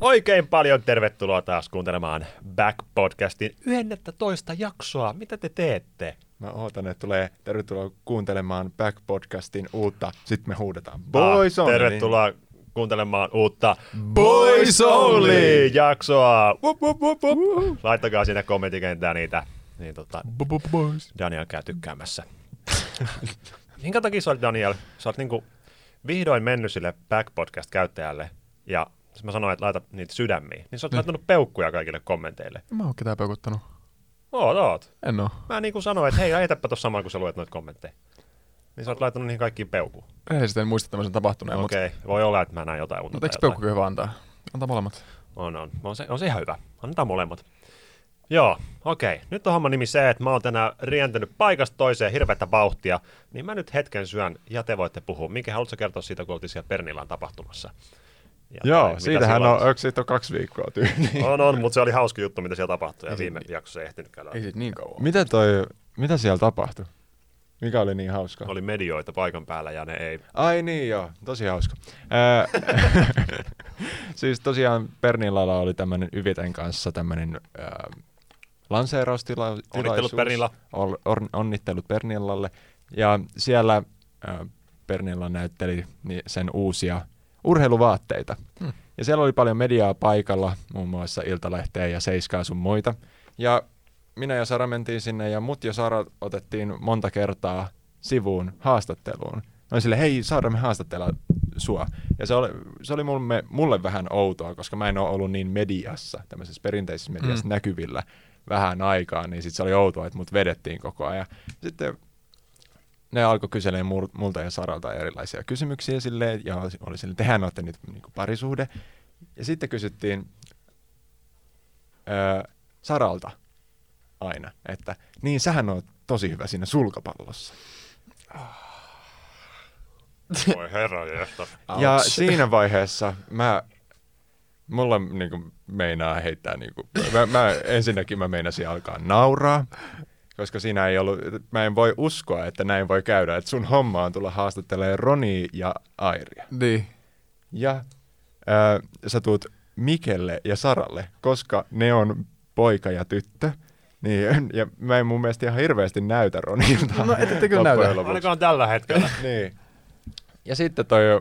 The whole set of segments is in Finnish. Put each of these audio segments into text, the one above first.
Oikein paljon tervetuloa taas kuuntelemaan Back-podcastin 11 jaksoa. Mitä te teette? Mä ootan, että tulee tervetuloa kuuntelemaan Back-podcastin uutta. Sitten me huudetaan Boys Ah, Only. Tervetuloa kuuntelemaan uutta Boys Only jaksoa. Wup, wup, wup, wup. Laittakaa sinne kommenttikentään niitä. Niin tota, Boys. Daniel käy tykkäämässä. Minkä takia sä olet Daniel? Sä oot niinku vihdoin mennyt sille Back-podcast-käyttäjälle ja sitten mä sanoin, että laita niitä sydämiä. Niin sä oot laittanut peukkuja kaikille kommenteille. Mä oon ketään peukuttanut. Oot, oot. En oo. Mä niin kuin sanoin, että hei, lähetäpä tuossa samalla, kun sä luet noita kommentteja. Niin sä oot laittanut niihin kaikkiin peukkuun. Rehellisesti en muista tämmöisen tapahtuneen, Okei, okay. voi olla, että mä näin jotain unta. mutta eikö peukku hyvä antaa? Antaa molemmat. On, on. On se, on se ihan hyvä. Annetaan molemmat. Joo, okei. Okay. Nyt on homma nimi se, että mä oon tänään rientänyt paikasta toiseen hirveätä vauhtia, niin mä nyt hetken syön ja te voitte puhua. Minkä haluatko kertoa siitä, kun oltiin siellä Pernilan tapahtumassa? Ja tai Joo, mitä siitähän on, onko siitä on kaksi viikkoa tyyliin? On, on, mutta se oli hauska juttu, mitä siellä tapahtui, ja Ei viime jaksossa ei ehtinyt käydä. Ei niin kauan. mitä toi, mitä siellä tapahtui? Mikä oli niin hauska? Oli medioita paikan päällä, ja ne ei... Ai niin joo, tosi hauska. Ää, siis tosiaan Pernillalla oli tämmöinen Yviten kanssa tämmöinen ää, lanseeraustilaisuus. Onnittelut Pernilla. Ol, on, onnittelut Pernillalle. Ja siellä ää, Pernilla näytteli ni- sen uusia urheiluvaatteita. Hmm. Ja siellä oli paljon mediaa paikalla, muun muassa Iltalehteä ja Seiskaa sun muita. Ja minä ja Sara mentiin sinne ja mut ja Sara otettiin monta kertaa sivuun haastatteluun. Mä silleen, hei Sara, me haastattellaan sua. Ja se oli, se oli mulle, mulle vähän outoa, koska mä en ole ollut niin mediassa, tämmöisessä perinteisessä mediassa Mm. näkyvillä vähän aikaa, niin sitten se oli outoa, että mut vedettiin koko ajan. Sitten ne alkoi kyselemään mul- multa ja Saralta erilaisia kysymyksiä silleen, ja oli- silleen, tehän olette nyt niinku parisuhde. Ja sitten kysyttiin öö, Saralta aina, että niin sähän on tosi hyvä siinä sulkapallossa. Voi herra. Ja siinä vaiheessa mä, mulla niinku meinaa heittää, niinku, mä, mä, ensinnäkin mä meinasin alkaa nauraa, koska siinä ei ollut, mä en voi uskoa, että näin voi käydä, että sun homma on tulla haastattelemaan Roni ja Airia. Niin. Ja ää, sä tuut Mikelle ja Saralle, koska ne on poika ja tyttö. Niin, ja mä en mun mielestä ihan hirveästi näytä Ronilta. No, ette kyllä näytä. lopuksi. Ainakaan tällä hetkellä. niin. Ja sitten toi ö,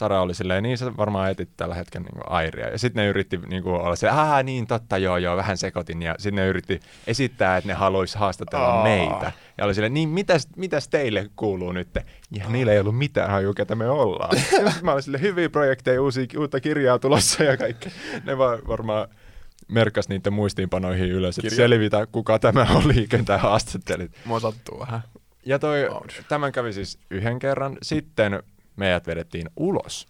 Sara oli silleen, niin sä varmaan etit tällä hetkellä niin Airia. Ja sitten ne yritti niin kuin, olla se, ah niin totta, joo joo, vähän sekoitin. Ja sitten ne yritti esittää, että ne haluaisi haastatella Aa. meitä. Ja oli silleen, niin mitäs, mitäs teille kuuluu nyt? Ja niillä ei ollut mitään hajua, ketä me ollaan. Mä olin silleen, hyviä projekteja, uusia, uutta kirjaa tulossa ja kaikki. Ne vaan varmaan merkkas niiden muistiinpanoihin ylös, että selvitä, kuka tämä oli, ketä haastattelit. Mua sattuu vähän. Ja toi, Ouch. tämän kävi siis yhden kerran. Sitten meidät vedettiin ulos,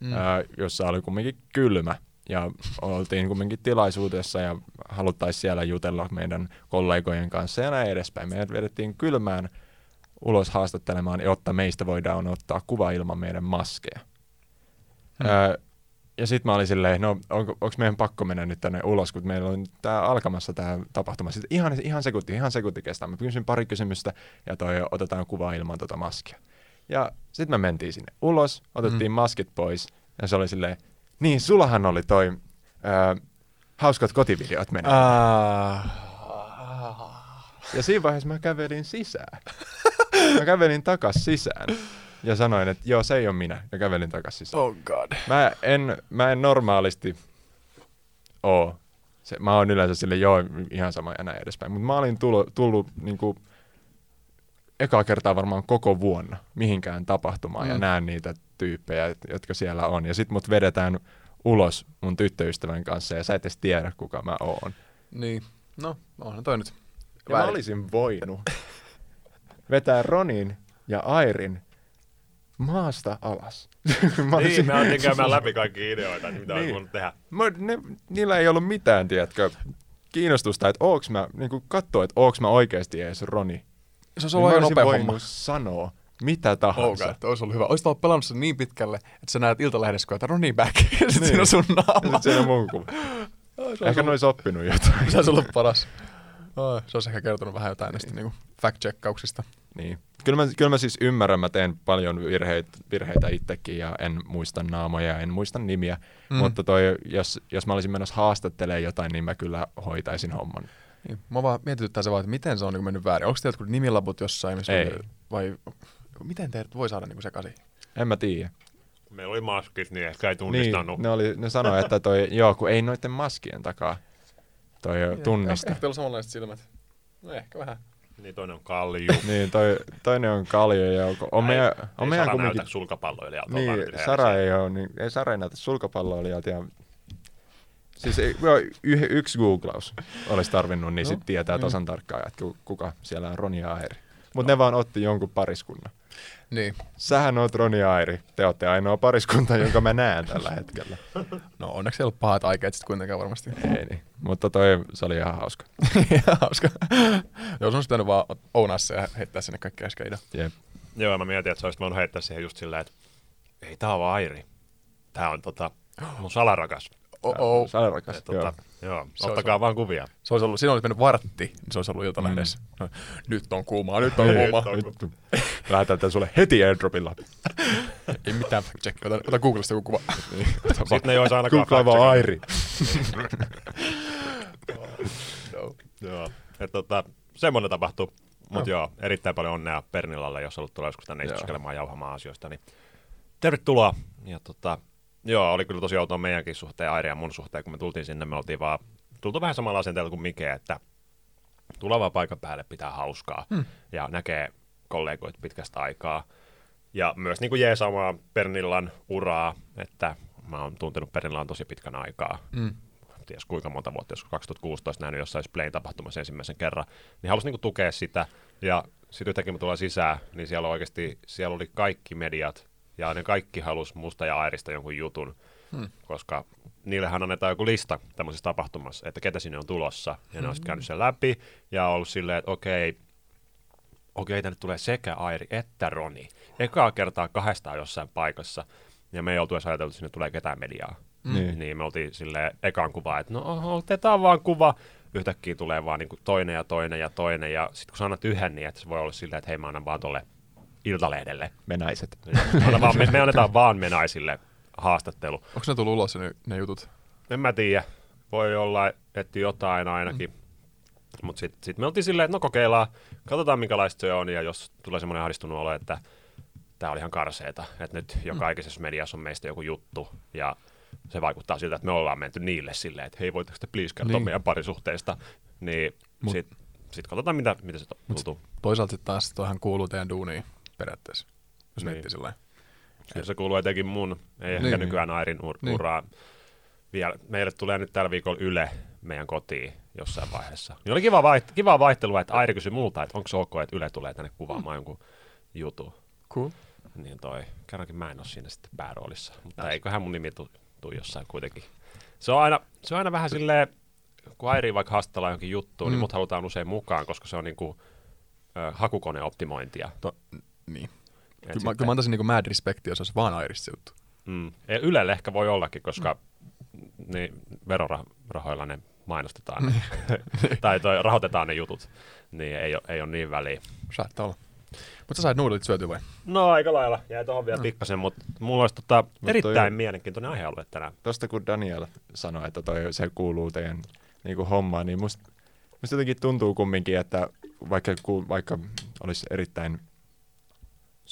Mm. mm. ää, jossa oli kumminkin kylmä. Ja oltiin kumminkin tilaisuudessa ja haluttaisiin siellä jutella meidän kollegojen kanssa ja näin edespäin. Meidät vedettiin kylmään ulos haastattelemaan, jotta meistä voidaan ottaa kuva ilman meidän maskeja. Hmm. Ää, ja sitten mä olin silleen, no onko, onko meidän pakko mennä nyt tänne ulos, kun meillä on tää alkamassa tämä tapahtuma. Sitten ihan, ihan sekunti, ihan sekunti kestää. Mä kysyn pari kysymystä ja toi otetaan kuva ilman tota maskia. Ja sitten me mentiin sinne ulos, otettiin Mm. maskit pois ja se oli silleen, niin sulahan oli toi ää, hauskat kotivideot menee. Ah. Ja siinä vaiheessa mä kävelin sisään. Mä kävelin takas sisään ja sanoin, että joo, se ei ole minä. Ja kävelin takas sisään. Oh god. Mä en, mä en normaalisti oo. Se, mä oon yleensä sille joo, ihan sama ja näin edespäin. Mutta mä olin tullut, tullut niinku, ekaa kertaa varmaan koko vuonna mihinkään tapahtumaan mm. ja näen niitä tyyppejä, jotka siellä on. Ja sit mut vedetään ulos mun tyttöystävän kanssa ja sä et edes tiedä, kuka mä oon. Niin. No, onhan toi nyt. Ja mä olisin voinut vetää Ronin ja Airin maasta alas. mä Niin, me alettiin käymään läpi kaikki ideoita, mitä niin. Niin. voinut tehdä. Mä, ne, niillä ei ollut mitään, tiedätkö, kiinnostusta, että ooks mä, niinku kattoo, että ooks mä oikeesti edes Roni. Se olisi Niin ollut olisin nopea homma. sanoa mitä tahansa. god, olisi ollut hyvä. Olisit ollut pelannut sen niin pitkälle, että sä näet iltalehdessä, kun että Ronnie back. Ja sit Niin. siinä on sun Ja naama. sit siinä on mun kuva. Ehkä ne ollut- olisi oppinut jotain. Se olisi ollut paras. Oh, se olisi ehkä kertonut vähän jotain näistä niinku fact-checkauksista. Niin. Kyllä mä, kyllä mä siis ymmärrän, mä teen paljon virheitä, virheitä itsekin ja en muista naamoja, en muista nimiä, mm. mutta toi, jos, jos mä olisin menossa haastattelemaan jotain, niin mä kyllä hoitaisin homman. Niin. Mä vaan mietityttää se vaan, että miten se on niin mennyt väärin. Onko teillä jotkut nimilaput jossain? Missä Ei. Vai miten teidät voi saada niin sekaisin? En mä tiedä. Meillä oli maskit, niin ehkä ei Niin, tunnistanut. ne, oli, ne sanoi, että toi, joo, kun ei noiden maskien takaa toi tunnista. Ehkä teillä on samanlaiset silmät. No ehkä vähän. Niin toinen on Kalliju. Niin, toi, toinen on kaljo ja on, on meidän, on ei meidän Sara kumminkin... näytä sulkapalloilijalta. Niin, Sara ei ole, niin, ei Sara ei näytä sulkapalloilijalta ja Siis ei, y- yksi googlaus olisi tarvinnut, niin No, sitten tietää mm. tasan tarkkaan, että ku- kuka siellä on Roni ja Airi. Mutta ne vaan otti jonkun pariskunnan. Niin. Sähän oot Roni ja Airi. Te olette ainoa pariskunta, jonka mä näen tällä hetkellä. No onneksi ei ollut pahat aikeet sitten kuitenkaan varmasti. Ei niin. Mutta toi, se oli ihan hauska. Ihan hauska. Sun olisi pitänyt vaan ounaa se ja heittää sinne kaikkea äskeitä. Jep. Joo, mä mietin, että sä olisit voinut heittää siihen just silleen, että ei tää on vaan Airi. Tää on tota, mun salarakas. Oh, olet rakas. Et, tota, joo. Se olisi ottakaa vaan kuvia. Se olisi ollut, siinä olisi mennyt vartti, niin se olisi ollut iltalehdessä. Mm. Nyt on kuumaa, nyt on kuumaa. Vittu. Lähetän tän sulle heti airdropilla. Ei mitään fact check. Ota, ota Googlesta joku kuva. Sitten ne ei olisi ainakaan Googlaa vaan Airi. no. Joo. Et, tota, semmoinen tapahtui. Mutta joo, erittäin paljon onnea Pernilalle, jos haluat tulla joskus tänne Joo. istuskelemaan jauhamaan asioista. Niin tervetuloa. Ja tota, joo, oli kyllä tosi outoa meidänkin suhteen, Airi ja mun suhteen, kun me tultiin sinne, me oltiin vaan, tultu vähän samalla asenteella kuin Mike, että tulee vaan paikan päälle, pitää hauskaa hmm. ja näkee kollegoit pitkästä aikaa. Ja myös niin kuin jeesaamaan Pernillan uraa, että mä oon tuntenut Pernillan tosi pitkän aikaa. Mm. Ties kuinka monta vuotta, joskus 2016 nähnyt jossain Splayn tapahtumassa ensimmäisen kerran, niin halusin niin kuin tukea sitä. Ja sitten yhtäkkiä mä tullaan sisään, niin siellä oikeasti, siellä oli kaikki mediat, ja ne kaikki halus musta ja Airista jonkun jutun, hmm. koska niillehän annetaan joku lista tämmöisessä tapahtumassa, että ketä sinne on tulossa. Ja ne on sitten käynyt sen läpi, ja ollut silleen, että okei, okei, tänne tulee sekä Airi että Roni. Ekaa kertaa kahdestaan jossain paikassa, ja me ei oltu edes ajateltu, että sinne tulee ketään mediaa. Mm. Niin. Niin me oltiin sille ekan kuva, että no otetaan vaan kuva. Yhtäkkiä tulee vaan niinku toinen ja toinen ja toinen, ja sitten kun sä annat yhden, niin että se voi olla silleen, että hei mä annan vaan tolle Iltalehdelle. Me naiset. Anna vaan, me, me, annetaan vaan me naisille haastattelu. Onko ne tullut ulos ne, ne jutut? En mä tiedä. Voi olla, että jotain ainakin. Mm. Mutta sitten sit me oltiin silleen, että no kokeillaan, katsotaan minkälaista se on, ja jos tulee semmoinen ahdistunut olo, että tämä oli ihan karseeta, että nyt joka ikisessä mediassa on meistä joku juttu, ja se vaikuttaa siltä, että me ollaan menty niille silleen, että hei, voitteko te please kertoa Niin. niin. meidän parisuhteista, niin Mut- sitten sit katsotaan, mitä, mitä se tuntuu. Toisaalta sitten taas toihan kuuluu teidän duuniin periaatteessa, jos Niin. miettii sillä. Kyllä se kuuluu etenkin mun, ei ehkä Niin. nykyään Airin ur- Niin. uraa. Vielä, meille tulee nyt tällä viikolla Yle meidän kotiin jossain vaiheessa. Niin oli kiva, vaiht- kiva vaihtelua, että Airi kysyi multa, että onko se ok, että Yle tulee tänne kuvaamaan jonkun jutun. Cool. Niin toi, kerrankin mä en ole siinä sitten pääroolissa. Mutta eiköhän mun nimi tuu, tuu jossain kuitenkin. Se on aina, se on aina vähän silleen, kun Airi vaikka haastellaan johonkin juttuun, mm. niin Mm. mut halutaan usein mukaan, koska se on niinku ö, hakukoneoptimointia. To, niin. Et Kyllä mä, sitten- kyllä mä antaisin niinku mad respectia, jos olisi vaan Iris se juttu. Mm. Ylelle ehkä voi ollakin, koska mm. niin, verorahoilla ne mainostetaan ne, tai toi, rahoitetaan ne jutut, niin ei ole, ei ole niin väliä. Saattaa olla. Mutta sä sait nuudelit syötyä vai? No aika lailla, jäi tuohon vielä pikkasen, mutta mulla olisi tota, toi- erittäin mielenkiintoinen aihealue tänään. Tosta kun Daniel sanoi, että toi, se kuuluu teidän niin kuin hommaan, niin musta, musta jotenkin tuntuu kumminkin, että vaikka, ku, vaikka olisi erittäin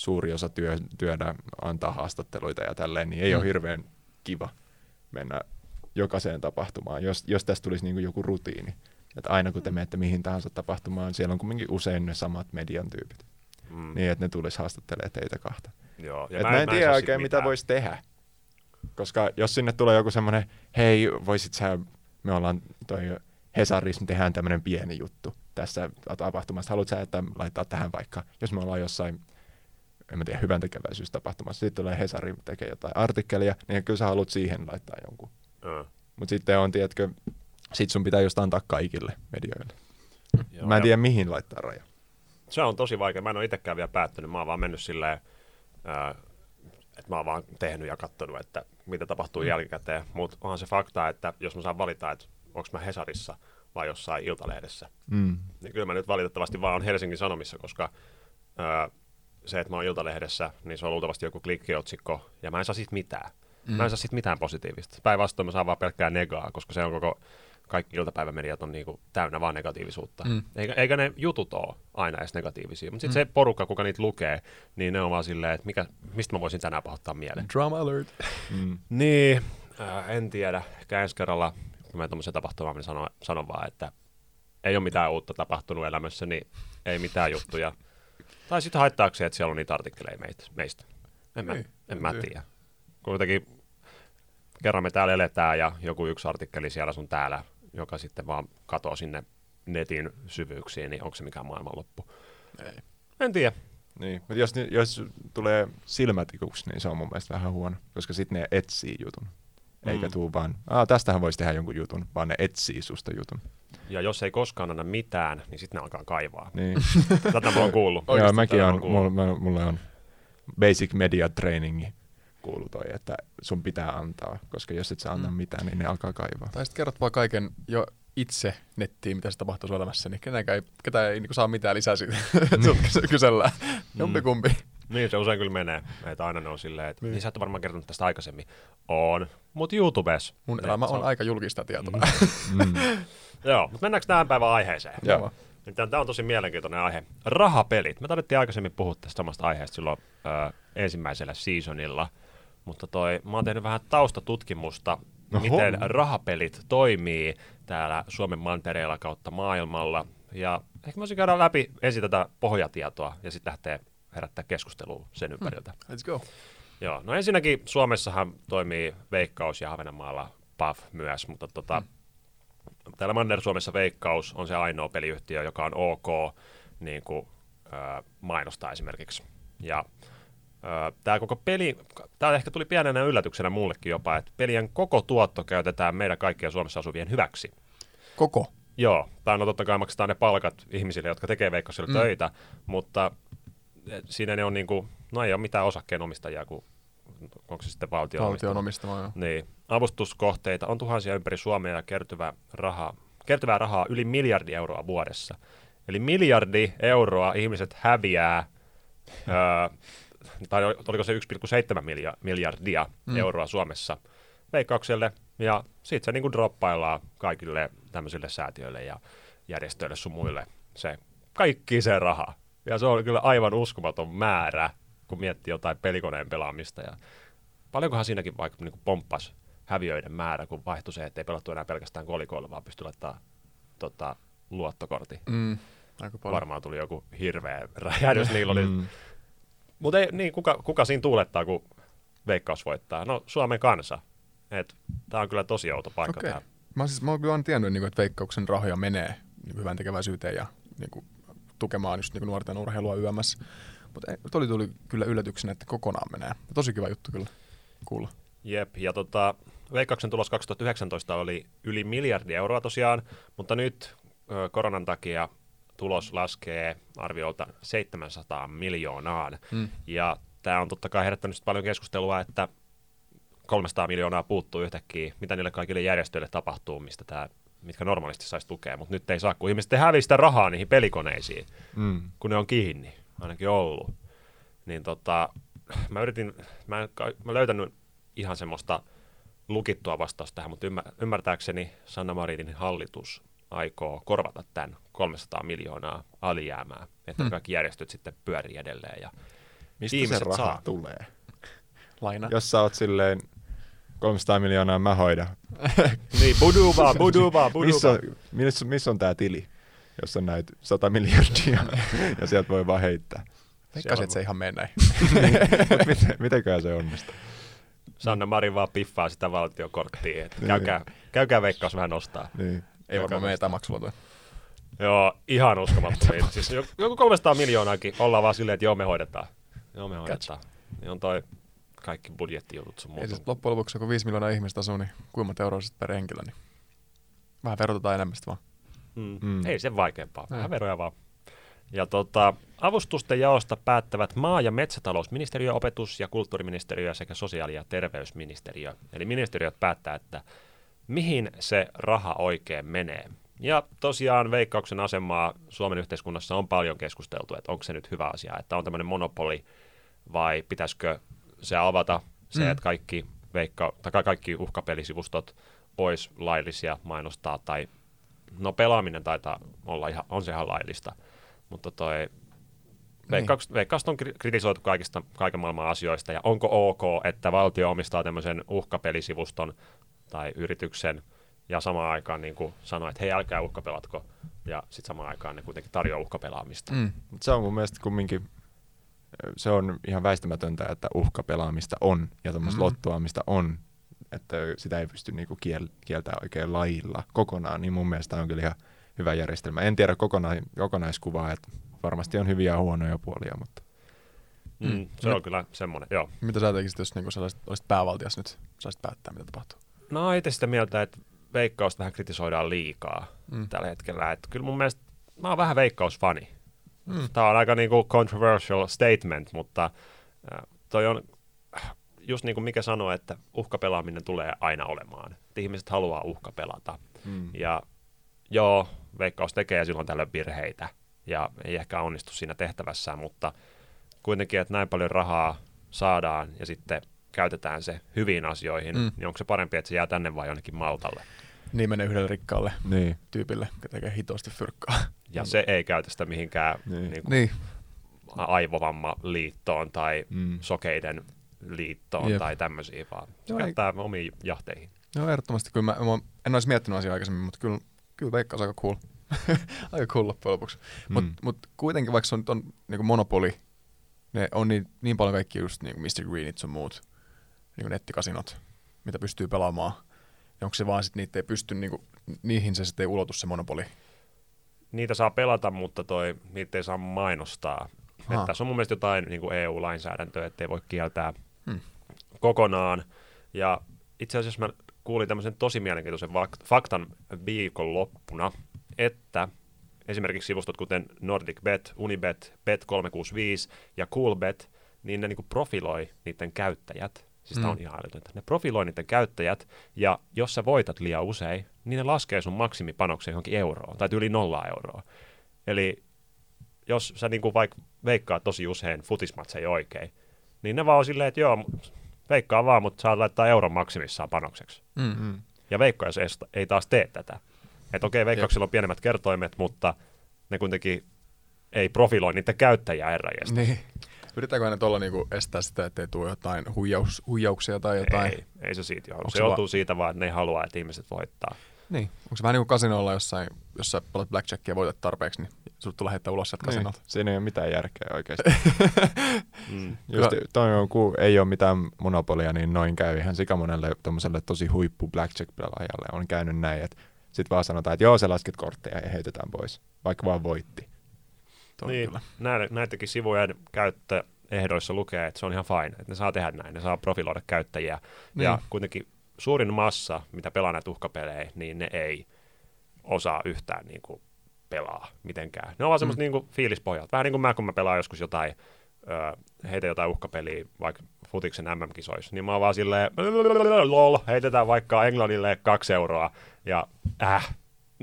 suuri osa työ, työtä antaa haastatteluita ja tälleen, niin ei mm. ole hirveän kiva mennä jokaiseen tapahtumaan, jos, jos tästä tulisi niin kuin joku rutiini. Että aina kun te menette mihin tahansa tapahtumaan, siellä on kumminkin usein ne samat median tyypit. Mm. Niin, että ne tulisi haastattelemaan teitä kahta. Joo. Et mä, en tiedä saa oikein, sit mitä mitään. voisi tehdä. Koska jos sinne tulee joku semmoinen, hei, voisit sä, me ollaan toi Hesaris, me tehdään tämmöinen pieni juttu tässä tapahtumassa. Haluatko sä, että laittaa tähän vaikka, jos me ollaan jossain, en mä tiedä, hyvän tekeväisyystapahtumassa, sitten tulee Hesari tekee jotain artikkelia, niin kyllä sä haluat siihen laittaa jonkun. Joo. Mutta sitten on, tiedätkö, sit sun pitää just antaa kaikille medioille. Joo, mä en tiedä, mihin laittaa raja. Se on tosi vaikea. Mä en ole itsekään vielä päättänyt. Mä oon vaan mennyt silleen, ää, että mä oon vaan tehnyt ja katsonut, että mitä tapahtuu mm. jälkikäteen. Mutta onhan se fakta, että jos mä saan valita, että onko mä Hesarissa vai jossain Iltalehdessä, Mm. niin kyllä mä nyt valitettavasti vaan on Helsingin Sanomissa, koska ää, se, että mä oon Iltalehdessä, niin se on luultavasti joku klikkiotsikko, ja mä en saa siitä mitään. Mm. Mä en saa siitä mitään positiivista. Päinvastoin mä saan vaan pelkkää negaa, koska se on koko, kaikki iltapäivämediat on niinku täynnä vaan negatiivisuutta. Mm. Eikä, eikä ne jutut ole aina edes negatiivisia, mutta sitten mm. se porukka, kuka niitä lukee, niin ne on vaan silleen, että mikä, mistä mä voisin tänään pahoittaa mieleen. Drama alert. Mm. Niin, äh, en tiedä. Ehkä ensi kerralla, kun mä tuommoisen tapahtumaan, niin sanon, sanon vaan, että ei ole mitään uutta tapahtunut elämässä, niin ei mitään juttuja. Tai sitten haittaakseen, että siellä on niitä artikkeleja meitä, meistä. En mä, Ei, en mä tiedä. Kuitenkin kerran me täällä eletään ja joku yksi artikkeli siellä sun täällä, joka sitten vaan katoo sinne netin syvyyksiin, niin onko se mikään maailmanloppu? Ei. En tiedä. Niin, mutta jos, ni- jos tulee silmätikuksi, niin se on mun mielestä vähän huono, koska sitten ne etsii jutun. Eikä Mm. tuu vaan, Aa, tästähän voisi tehdä jonkun jutun, vaan ne etsii susta jutun. Ja jos ei koskaan anna mitään, niin sitten ne alkaa kaivaa. Niin. Tätä mä oon kuullut. Joo, mäkin on, kuullut. mulla, mulla on basic media trainingi kuulu toi, että sun pitää antaa, koska jos et sä anna Mm. mitään, niin ne alkaa kaivaa. Tai sitten kerrot vaan kaiken jo itse nettiin, mitä se tapahtuu sun elämässä, niin kenenkään ei, ketään ei niin saa mitään lisää siitä, että kysy- kysellään. Jompikumpi. Niin se usein kyllä menee. Että aina ne on silleen, että Niin. niin sä et ole varmaan kertonut tästä aikaisemmin. On. Mutta YouTubessa. Mun elämä se on aika julkista tietoa. Mm. Joo, mutta mennäänkö tähän päivän aiheeseen? Joo. Tämä on tosi mielenkiintoinen aihe. Rahapelit. Me tarvittiin aikaisemmin puhua tästä samasta aiheesta silloin ö, ensimmäisellä seasonilla. Mutta toi, mä oon tehnyt vähän taustatutkimusta, Oho. miten rahapelit toimii täällä Suomen mantereella kautta maailmalla. Ja ehkä mä voisin käydä läpi ensin tätä pohjatietoa ja sitten lähteä herättää keskustelua sen ympäriltä. Let's go. Joo, no ensinnäkin Suomessahan toimii Veikkaus ja Ahvenanmaalla PAF myös, mutta tota, mm. Täällä Manner-Suomessa Veikkaus on se ainoa peliyhtiö, joka on ok niin kuin, ö, mainostaa esimerkiksi. Ja tämä koko peli, tämä ehkä tuli pienenä yllätyksenä mullekin jopa, että pelien koko tuotto käytetään meidän kaikkien Suomessa asuvien hyväksi. Koko. Joo, tai no totta kai maksetaan ne palkat ihmisille, jotka tekee Veikkausille Mm. töitä, mutta eh, siinä ne on niinku, no ei ole mitään osakkeenomistajia, kun onko se sitten valtion Valtion omistama. joo. Niin, avustuskohteita on tuhansia ympäri Suomea ja kertyvä raha, kertyvää rahaa yli miljardi euroa vuodessa. Eli miljardi euroa ihmiset häviää, öö, tai oliko se 1,7 milja- miljardia Mm. euroa Suomessa veikkaukselle, ja sitten se niinku droppaillaan kaikille tämmöisille säätiöille ja järjestöille sun muille se kaikki se raha. Ja se on kyllä aivan uskomaton määrä, kun miettii jotain pelikoneen pelaamista. Ja paljonkohan siinäkin vaikka niin pomppas häviöiden määrä, kun vaihtui se, että ei pelattu enää pelkästään kolikoilla, vaan pystyi laittamaan tota, luottokortti. Mm. Aika paljon. Varmaan tuli joku hirveä räjähdys niillä oli. Mm. Mutta niin, kuka, kuka siinä tuulettaa, kun veikkaus voittaa? No Suomen kansa. Tämä on kyllä tosi outo paikka tähän. Mä siis mä oon kyllä aina tiennyt, niin kuin, että veikkauksen rahoja menee niin hyvän tekeväisyyteen ja niin kuin, tukemaan just niin kuin nuorten urheilua YMS. Mutta tuli tuli kyllä yllätyksenä, että kokonaan menee. Tosi kiva juttu kyllä kuulla. Jep, ja tota, Veikkauksen tulos 2019 oli yli miljardi euroa tosiaan, mutta nyt ö, koronan takia tulos laskee arviolta 700 miljoonaan. Mm. Ja tämä on totta kai herättänyt paljon keskustelua, että 300 miljoonaa puuttuu yhtäkkiä, mitä niille kaikille järjestöille tapahtuu, mistä tää, mitkä normaalisti saisi tukea, mutta nyt ei saa, kun ihmiset hävii sitä rahaa niihin pelikoneisiin, Mm. kun ne on kiinni, ainakin ollut. Niin tota, mä yritin, mä en mä löytänyt ihan semmoista lukittua vastausta tähän, mutta ymmär, ymmärtääkseni Sanna Marinin hallitus aikoo korvata tämän 300 miljoonaa alijäämää, että Hmm. kaikki järjestöt sitten pyörii edelleen. Ja Mistä se raha saa. tulee? Laina. Jos sä oot silleen 300 miljoonaa mä hoidan. niin, buduva, buduva, buduva. Missä, missä, missä on tää tili, jos on näitä 100 miljardia ja sieltä voi vaan heittää? Veikkasin, että se ei ihan mene näin. Mut miten, mitenkään se onnistuu? Sanna Marin vaan piffaa sitä valtiokorttia, että Niin. käykää, käykää veikkaus vähän nostaa. Niin. Ei varmaan mene tämä. Joo, ihan uskomattomia. siis jo- joku 300 miljoonaakin ollaan vaan silleen, että joo me hoidetaan. Joo me hoidetaan. Niin on toi kaikki budjettijutut sun Ei muuta. siis loppujen lopuksi, kun 5 miljoonaa ihmistä asuu, niin kuinka monta euroa sitten per henkilö, niin vähän verotetaan enemmän sit vaan. Mm. Mm. Ei sen vaikeampaa, vähän veroja vaan. Ja tota, avustusten jaosta päättävät maa- ja metsätalousministeriö, opetus- ja kulttuuriministeriö sekä sosiaali- ja terveysministeriö. Eli ministeriöt päättää, että mihin se raha oikein menee. Ja tosiaan veikkauksen asemaa Suomen yhteiskunnassa on paljon keskusteltu, että onko se nyt hyvä asia, että on tämmöinen monopoli vai pitäisikö se avata se, Mm. että kaikki, veikka, tai kaikki uhkapelisivustot olisi laillisia mainostaa tai no pelaaminen taitaa olla ihan, on se ihan laillista, mutta toi Veikkaukset, veikkausta on kri- kritisoitu kaikista, kaiken maailman asioista, ja onko ok, että valtio omistaa tämmöisen uhkapelisivuston tai yrityksen, ja samaan aikaan niin kuin sanoo, että hei, älkää uhkapelatko, ja sitten samaan aikaan ne kuitenkin tarjoaa uhkapelaamista. Mm. Se on mun mielestä kumminkin, se on ihan väistämätöntä, että uhkapelaamista on ja tuommoista Mm. mm. lottuamista on, että sitä ei pysty niinku kiel- kieltämään oikein lailla kokonaan, niin mun mielestä on kyllä ihan hyvä järjestelmä. En tiedä kokona- kokonaiskuvaa, että varmasti on hyviä ja huonoja puolia, mutta Mm, se Mm. on kyllä semmoinen, joo. Mitä sä tekisit, jos niinku olisit, olisit päävaltias nyt? Saisit päättää, mitä tapahtuu. No oon itse sitä mieltä, että veikkausta vähän kritisoidaan liikaa Mm. tällä hetkellä. Että kyllä mun mielestä mä oon vähän veikkausfani. Mm. Tämä on aika niinku controversial statement, mutta äh, toi on just niin kuin Mike sanoi, että uhkapelaaminen tulee aina olemaan. Että ihmiset haluaa uhkapelata. mm. Ja joo, veikkaus tekee silloin tällöin virheitä ja ei ehkä onnistu siinä tehtävässään, mutta kuitenkin, että näin paljon rahaa saadaan ja sitten käytetään se hyviin asioihin, Mm. niin onko se parempi, että se jää tänne vai jonnekin Maltalle? Niin menee yhdelle rikkaalle niin. tyypille, joka tekee hitosti fyrkkaa. Ja se ei käytä sitä mihinkään Niin. niin. Niin Niin. aivovamma-liittoon tai Mm. sokeiden liittoon Jep. tai tämmöisiä, vaan se Joo, ei- käyttää omiin jahteihin. Joo, ehdottomasti. Kyllä mä, mä en olisi miettinyt asiaa aikaisemmin, mutta kyllä, kyllä veikkaus aika cool. aika cool loppujen lopuksi. Mm. Mutta mut kuitenkin, vaikka se on, on niin monopoli, ne on niin, niin paljon kaikki just niin Mr. Greenit sun muut niin nettikasinot, mitä pystyy pelaamaan. Ja onko se vaan sitten niitä ei pysty, niin kuin, niihin se sitten ei ulotu se monopoli. Niitä saa pelata, mutta toi, niitä ei saa mainostaa. Aha. Että tässä on mun mielestä jotain niin kuin EU-lainsäädäntöä, ettei voi kieltää Hmm. kokonaan. Ja itse asiassa mä kuulin tämmöisen tosi mielenkiintoisen faktan viikonloppuna, että esimerkiksi sivustot kuten NordicBet, Unibet, Bet365 ja Coolbet, niin ne niinku profiloi niiden käyttäjät. Siis tää on Mm. ihan älytöntä. Ne profiloi niiden käyttäjät, ja jos sä voitat liian usein, niin ne laskee sun maksimipanoksen johonkin euroon, tai yli nolla euroa. Eli jos sä niinku vaikka veikkaat tosi usein futismatseja oikein, niin ne vaan on silleen, että joo, veikkaa vaan, mutta saa laittaa euron maksimissaan panokseksi. Mm. Mm. Ja veikkaus ei, ei taas tee tätä. Että okei, veikkauksilla on pienemmät kertoimet, mutta ne kuitenkin ei profiloi niiden käyttäjiä herranjestas. Niin. Yritetäänkö ne tuolla niinku estää sitä, ettei tule jotain huijaus, huijauksia tai jotain? Ei, ei se siitä johdu. Se, se johtuu va- siitä vaan, että ne ei halua, että ihmiset voittaa. Niin. Onko se vähän niin kuin kasinolla jossain, jos sä pelat blackjackia ja voitat tarpeeksi, niin sut tulee heittää ulos sieltä Niin. kasinolta. Siinä ei ole mitään järkeä oikeasti. Mm. Just toi on, kun ei ole mitään monopolia, niin noin käy ihan sikamonelle tommoselle tosi huippu blackjack-pelaajalle on käynyt näin, että sit vaan sanotaan, että joo, sä lasket kortteja ja heitetään pois, vaikka vaan voitti. Toi Niin, kyllä. näitä, näitäkin sivujen käyttöehdoissa lukee, että se on ihan fine, että ne saa tehdä näin, ne saa profiloida käyttäjiä. Niin. Ja kuitenkin suurin massa, mitä pelaa näitä uhkapelejä, niin ne ei osaa yhtään niin kuin, pelaa mitenkään. Ne on vaan semmoista Mm. niin kuin, fiilispohjalta. Vähän niin kuin mä, kun mä pelaan joskus jotain, ö, heitä jotain uhkapeliä, vaikka futiksen MM-kisoissa, niin mä oon vaan silleen, lol, heitetään vaikka Englannille kaksi euroa, ja äh,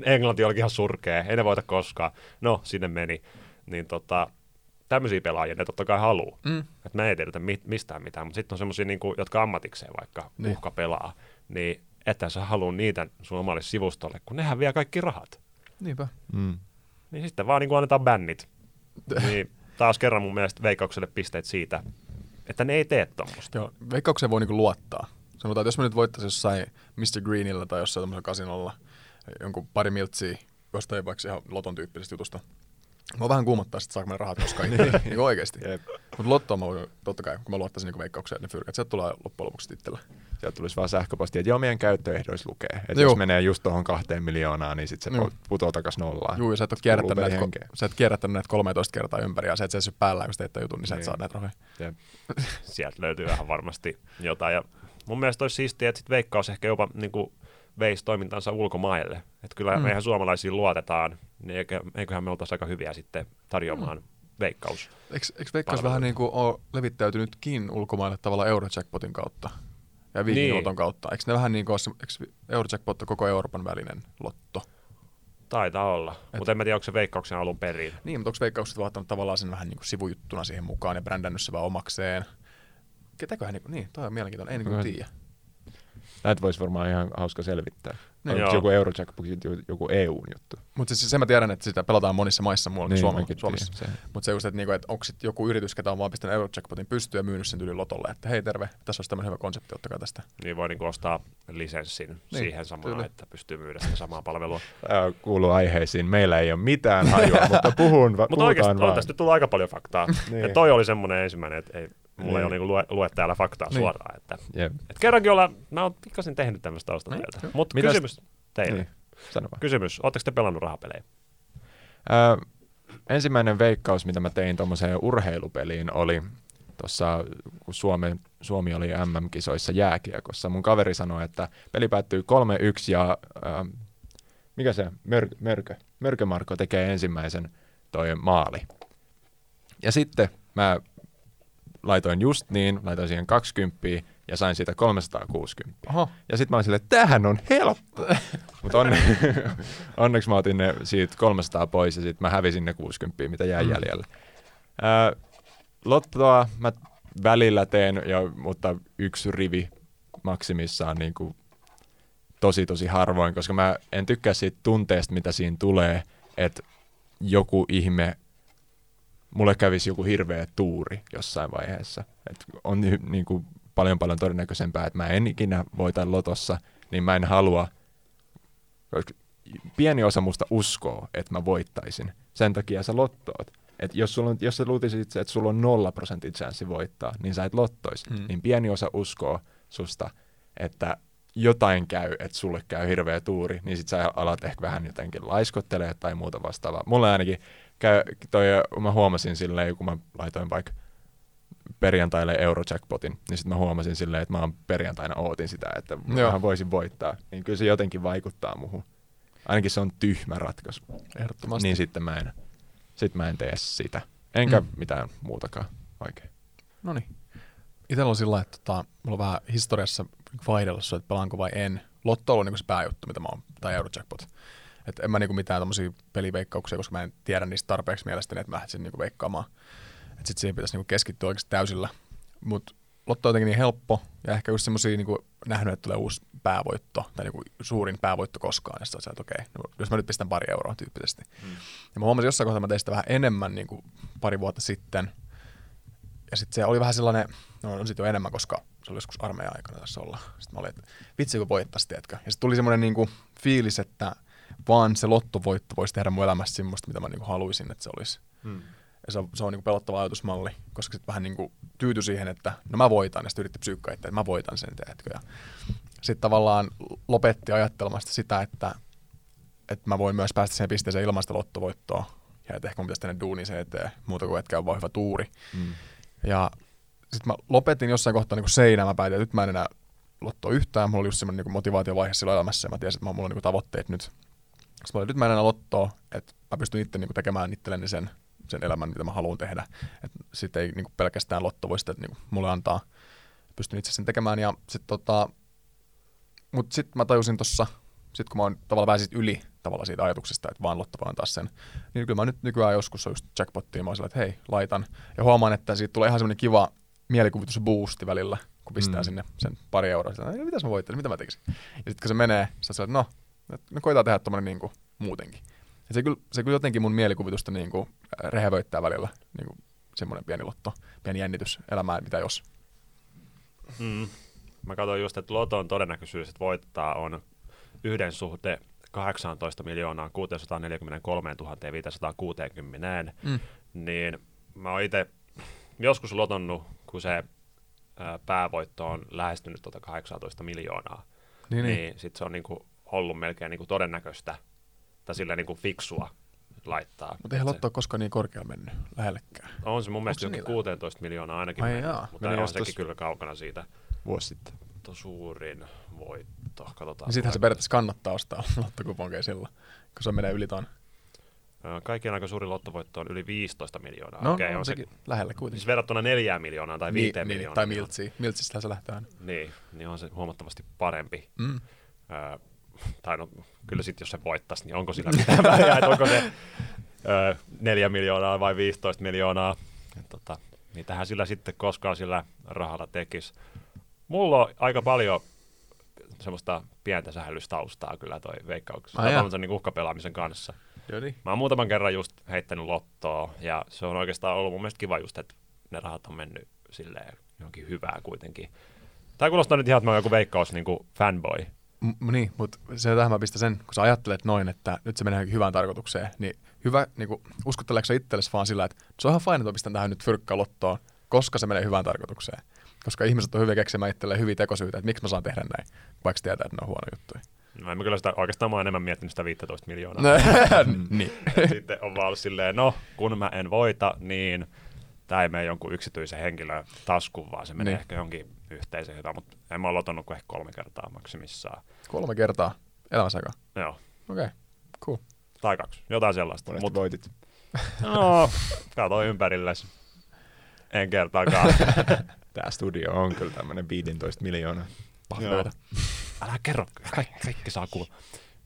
Englanti olikin ihan surkea, ei ne voita koskaan. No, sinne meni. Niin tota, tämmöisiä pelaajia ne totta kai haluaa. Mm. Et me ei tiedetä mi- mistään mitään, mutta sitten on semmoisia, niinku, jotka ammatikseen vaikka niin. uhka pelaa, niin että sä halua niitä sun omalle sivustolle, kun nehän vie kaikki rahat. Niinpä. Mm. Niin sitten vaan niin annetaan bännit. niin taas kerran mun mielestä veikkaukselle pisteet siitä, että ne ei tee tommosta. Joo, veikkaukseen voi niinku luottaa. Sanotaan, että jos mä nyt voittaisin jossain Mr. Greenillä tai jossain tämmöisellä kasinolla jonkun pari miltsiä jostain vaikka ihan loton tyyppisestä jutusta. Mä vähän kuumottaa, että saako mä ne rahat koskaan itse. niin oikeesti. Jep. Mutta lottoa mä voin, totta kai, kun mä luottaisin niinku veikkaukseen, että ne fyrkät, sieltä tulee loppujen lopuksi itsellä. Sieltä tulisi vaan sähköposti, että joo, meidän käyttöehdoissa lukee. Että Joo. jos menee just tuohon kahteen miljoonaan, niin sitten se Joo. pu- putoo takas nollaan. Juu, ja sä et ole kierrättänyt näitä, ko- sä et kierrättänyt näitä 13 kertaa ympäri, ja sä et seisy päällä, kun sä teet jutun, niin sä et Niin. saa näitä rahoja. Jep. Sieltä löytyy vähän varmasti jotain. Ja mun mielestä olisi siistiä, että sit veikkaus ehkä jopa niin kuin, veisi toimintansa ulkomaille. Että kyllä Mm. meihin suomalaisiin luotetaan, niin eikö, eiköhän me oltaisi aika hyviä sitten tarjoamaan mm. veikkaus. Eikö, eikö Veikkaus vähän niin kuin ole levittäytynytkin ulkomaille tavallaan Eurojackpotin kautta ja Viking Niin. Kautta? Eikö ne vähän niin kuin ole, eikö Eurojackpot koko Euroopan välinen lotto? Taitaa olla, mutta en mä tiedä, onko se veikkauksen alun perin. Niin, mutta onko veikkaukset vaan ottanut tavallaan sen vähän niin kuin sivujuttuna siihen mukaan ja brändännyt se vaan omakseen? Ketäköhän, niin, niin toi on mielenkiintoinen, ei niin kuin Kyllä. tiedä. Näitä voisi varmaan ihan hauska selvittää. Niin. Joo. joku Eurojackpot, joku EUn juttu? Mutta siis sen mä tiedän, että sitä pelataan monissa maissa muualla niin, Suomessa. mäkin Suomessa. Mutta se just, että, niinku, että onko sitten joku yritys, ketä on vaan pistänyt Eurojackpotin pystyyn ja myynyt sen yli lotolle, että hei terve, tässä olisi tämmöinen hyvä konsepti, ottakaa tästä. Niin voi niinku ostaa lisenssin niin, siihen samaan, kyllä. että pystyy myydä sitä samaa palvelua. Tämä kuuluu aiheisiin. Meillä ei ole mitään hajua, mutta puhun, va- Mutta oikeasti puhutaan on tästä tullut aika paljon faktaa. Niin. ja toi oli semmoinen ensimmäinen, että ei, mulla ei Niin. ole niinku lue, lue täällä faktaa Niin. suoraan. Että, Jep. et kerrankin ollaan, mä oon pikkasen tehnyt tämmöistä taustatyötä. Niin, Mutta Mitäs- kysymys teille. Niin. Sano vaan. Kysymys, ootteko te pelannut rahapelejä? Ö, ensimmäinen veikkaus, mitä mä tein tuommoiseen urheilupeliin, oli tuossa, kun Suomi, Suomi oli MM-kisoissa jääkiekossa. Mun kaveri sanoi, että peli päättyy 3-1 ja ö, mikä se, Mör, Mörkö? Mörkö Marko tekee ensimmäisen toi maali. Ja sitten mä laitoin just niin, laitoin siihen 20 ja sain siitä 360. Oho, Ja sitten mä olin silleen, että tämähän on helppo. Mutta onne, onneksi mä otin ne siitä 300 pois ja sitten mä hävisin ne 60, mitä jäi Mm. jäljelle. Ää, lottoa mä välillä teen, ja, mutta yksi rivi maksimissaan niin kuin tosi tosi harvoin, koska mä en tykkää siitä tunteesta, mitä siinä tulee, että joku ihme, mulle kävisi joku hirveä tuuri jossain vaiheessa. Et on hy- niin kuin paljon paljon todennäköisempää, että mä en ikinä voita lotossa, niin mä en halua, pieni osa musta uskoo, että mä voittaisin. Sen takia sä lottoot. Et jos, sulla on, jos sä luutisit, että sulla on nolla prosentin chanssi voittaa, niin sä et lottois. Hmm. Niin pieni osa uskoo susta, että jotain käy, että sulle käy hirveä tuuri, niin sit sä alat ehkä vähän jotenkin laiskottelee tai muuta vastaavaa. Mulle ainakin käy, toi, mä huomasin silleen, kun mä laitoin vaikka perjantaille Eurojackpotin, niin sitten mä huomasin silleen, että mä oon perjantaina ootin sitä, että Joo. mä voisin voittaa. Niin kyllä se jotenkin vaikuttaa muhun. Ainakin se on tyhmä ratkaisu. ehdottomasti. Niin sitten mä en, sit mä en tee sitä. Enkä Mm. mitään muutakaan oikein. No niin. Itellä on sillä että tota, mulla on vähän historiassa vaihdellut, että pelaanko vai en. Lotto on niin se pääjuttu, mitä mä oon, tai Eurojackpot. Et en mä niinku mitään tommosia peliveikkauksia, koska mä en tiedä niistä tarpeeksi mielestäni, että mä lähtisin niinku veikkaamaan. Et sit siihen pitäisi niinku keskittyä oikeasti täysillä. Mut Lotto on jotenkin niin helppo, ja ehkä just semmosia niinku nähnyt, että tulee uusi päävoitto, tai niinku suurin päävoitto koskaan, ja sitten että okei, no, jos mä nyt pistän pari euroa tyyppisesti. Mm. Ja mä huomasin jossain kohtaa, että mä tein sitä vähän enemmän niinku pari vuotta sitten, ja sitten se oli vähän sellainen, no on sitten jo enemmän, koska se oli joskus armeijan aikana tässä olla. Sitten mä olin, että vitsi kun voittaisi, tiedätkö. Ja sitten tuli semmoinen niinku fiilis, että vaan se lottovoitto voisi tehdä mun elämästä semmoista, mitä mä niinku haluaisin, että se olisi. Hmm. Ja se on, se on niinku pelottava ajatusmalli, koska sitten vähän niinku tyytyi siihen, että no mä voitan, ja sitten yritti psyykkaa itse, että mä voitan sen, tiedätkö. Ja sitten tavallaan lopetti ajattelemasta sitä, että, että mä voin myös päästä siihen pisteeseen ilman sitä lottovoittoa. Ja että ehkä mun pitäisi tehdä duuni sen eteen, muuta kuin etkä on vaan hyvä tuuri. Mm. Ja sitten mä lopetin jossain kohtaa niin seinään, mä päätin, että nyt mä en enää lottoa yhtään. Mulla oli just semmoinen niin motivaatiovaihe silloin elämässä ja mä tiesin, että mulla on niin tavoitteet nyt. Sitten mä olin, nyt mä en enää lottoa, että mä pystyn itse niin tekemään itselleni sen, sen elämän, mitä mä haluan tehdä. Että sitten ei niin pelkästään lotto voi sitä niin mulle antaa. Pystyn itse sen tekemään ja sitten tota, mutta sitten mä tajusin tossa, sit kun mä oon tavallaan vähän yli tavallaan siitä ajatuksesta, että vaan lotto voi antaa sen, niin kyllä mä nyt nykyään joskus on just jackpottiin, mä oon sillä, että hei, laitan. Ja huomaan, että siitä tulee ihan semmoinen kiva mielikuvitusboosti välillä, kun pistää Mm. sinne sen pari euroa. Sillä, "Ei, mitäs mä voittaisin, mitä mä tekisin? Ja sitten kun se menee, sä että no, no koitaan tehdä tommonen niinku muutenkin. Ja se kyllä, se kyllä jotenkin mun mielikuvitusta niinku äh, rehevöittää välillä, niinku semmoinen pieni lotto, pieni jännitys elämään, mitä jos. Mm. Mä katsoin just, että Loton todennäköisyys, että voittaa on yhden suhde 18 miljoonaa 643 560, Mm. niin mä oon itse joskus lotonnut, kun se ää, päävoitto on lähestynyt tuota 18 miljoonaa, Niin, niin. niin sit se on niinku ollut melkein niinku todennäköistä tai sillä niinku fiksua laittaa. Mutta eihän lotto ole koskaan niin korkealla mennyt lähellekään. On se mun mielestä jokin niillä? 16 miljoonaa ainakin, Ai mennyt, jaa. mutta on sekin kyllä kaukana siitä. Vuosi sitten. Tuo suurin voitto, katsotaan. Niin sittenhän se periaatteessa kannattaa ostaa lottokuponkeja silloin, kun se menee yli ton. Kaikkien aika suurin lottovoitto on yli 15 miljoonaa. No, Okei, on se, lähellä kuitenkin. siis verrattuna neljään miljoonaan tai viiteen niin, miljoonaan. tai niin on- miltsiin. Miltsistä se lähtee aina. Niin, niin on se huomattavasti parempi. Mm. Öö, tai no kyllä sitten jos se voittaisi, niin onko sillä mitään väliä, että onko se ö, 4 miljoonaa vai 15 miljoonaa. Et tota, mitähän sillä sitten koskaan sillä rahalla tekisi. Mulla on aika paljon semmoista pientä sähellystaustaa kyllä toi veikkauksessa. Ai. Ah, niin uhkapelaamisen kanssa. Joo niin. Mä oon muutaman kerran just heittänyt lottoa ja se on oikeastaan ollut mun mielestä kiva just, että ne rahat on mennyt silleen johonkin hyvää kuitenkin. Tämä kuulostaa nyt ihan, että mä oon joku veikkaus niin kuin fanboy. M- niin, mutta se tähän mä pistän sen, kun sä ajattelet noin, että nyt se menee hyvään tarkoitukseen, niin hyvä, niin kuin, uskotteleeko sä itsellesi vaan sillä, että se on ihan fine, että mä pistän tähän nyt fyrkkaa lottoon, koska se menee hyvään tarkoitukseen. Koska ihmiset on hyviä keksimään itselleen hyviä tekosyitä, että miksi mä saan tehdä näin, vaikka tietää, että ne on huono juttuja. No en mä kyllä sitä, oikeastaan mä oon enemmän miettinyt sitä 15 miljoonaa. Niin. Sitten on vaan ollut silleen, no kun mä en voita, niin tämä ei mene jonkun yksityisen henkilön taskuun, vaan se menee Niin. ehkä johonkin yhteiseen hyvään, mutta en mä ole lotonnut kuin ehkä kolme kertaa maksimissaan. Kolme kertaa elämässä aikaa. Joo, Okei, okay. cool. tai kaksi, jotain sellaista. Monesti Mut, voitit. no, katsoin ympärilles. En kertaakaan. Tää studio on kyllä tämmönen 15 miljoonaa. Pahveita. Älä kerro, kaikki, kaikki saa kuulla.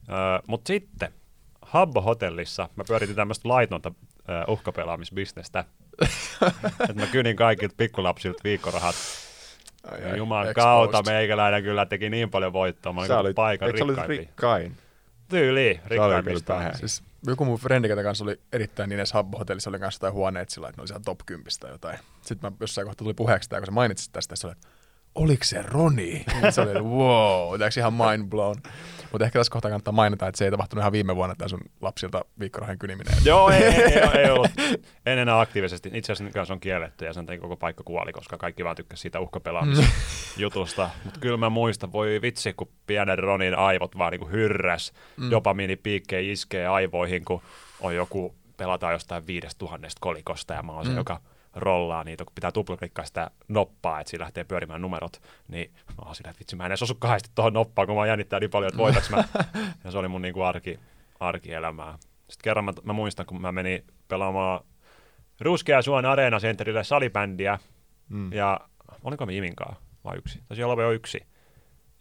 Öö, Mutta sitten Habbo-hotellissa mä pyöritin tämmöistä laitonta ö, uhkapelaamisbisnestä. että mä kynin kaikilta pikkulapsilta viikkorahat. Ai, Ja ai, Jumalan exposed. kautta meikäläinen kyllä teki niin paljon voittoa. Mä olin olit, paikan rikkaimpia. rikkain? Tyyliin, rikkaimmista. Siis joku mun frendi, ketä kanssa oli erittäin niin edes Habbo-hotellissa, oli kanssa jotain huoneet sillä, että ne oli siellä top 10 tai jotain. Sitten mä jossain kohtaa tuli puheeksi tämä, kun sä mainitsit tästä, että oliko se Roni? se oli, että wow, tiedätkö ihan mind blown. Mutta ehkä tässä kohtaa kannattaa mainita, että se ei tapahtunut ihan viime vuonna, tämä sun lapsilta viikkorahan kyniminen. Joo, ei, ei, ei, ei ollut. En enää aktiivisesti. Itse asiassa kanssa on kielletty ja sen takia koko paikka kuoli, koska kaikki vaan tykkäsivät siitä uhkapelaamisjutusta. Mutta kyllä mä muistan, voi vitsi, kun pienen Ronin aivot vaan niinku hyrräs. Mm. Dopamiinipiikkejä iskee aivoihin, kun on joku, pelataan jostain viidestä tuhannesta kolikosta ja mä oon se, Mm. joka rollaa niitä, kun pitää tuplaklikkaa sitä noppaa, että siinä lähtee pyörimään numerot, niin mä oon sillä, että vitsi, mä en edes osu kahdesti tuohon noppaan, kun mä jännittää niin paljon, että voitaks mä. Ja se oli mun niinku arki, arkielämää. Sitten kerran mä, mä muistan, kun mä menin pelaamaan Ruskea Suon Areena Centerille salibändiä, Mm. ja olinko me Iminkaan vai yksi? Taisi olla jo yksi.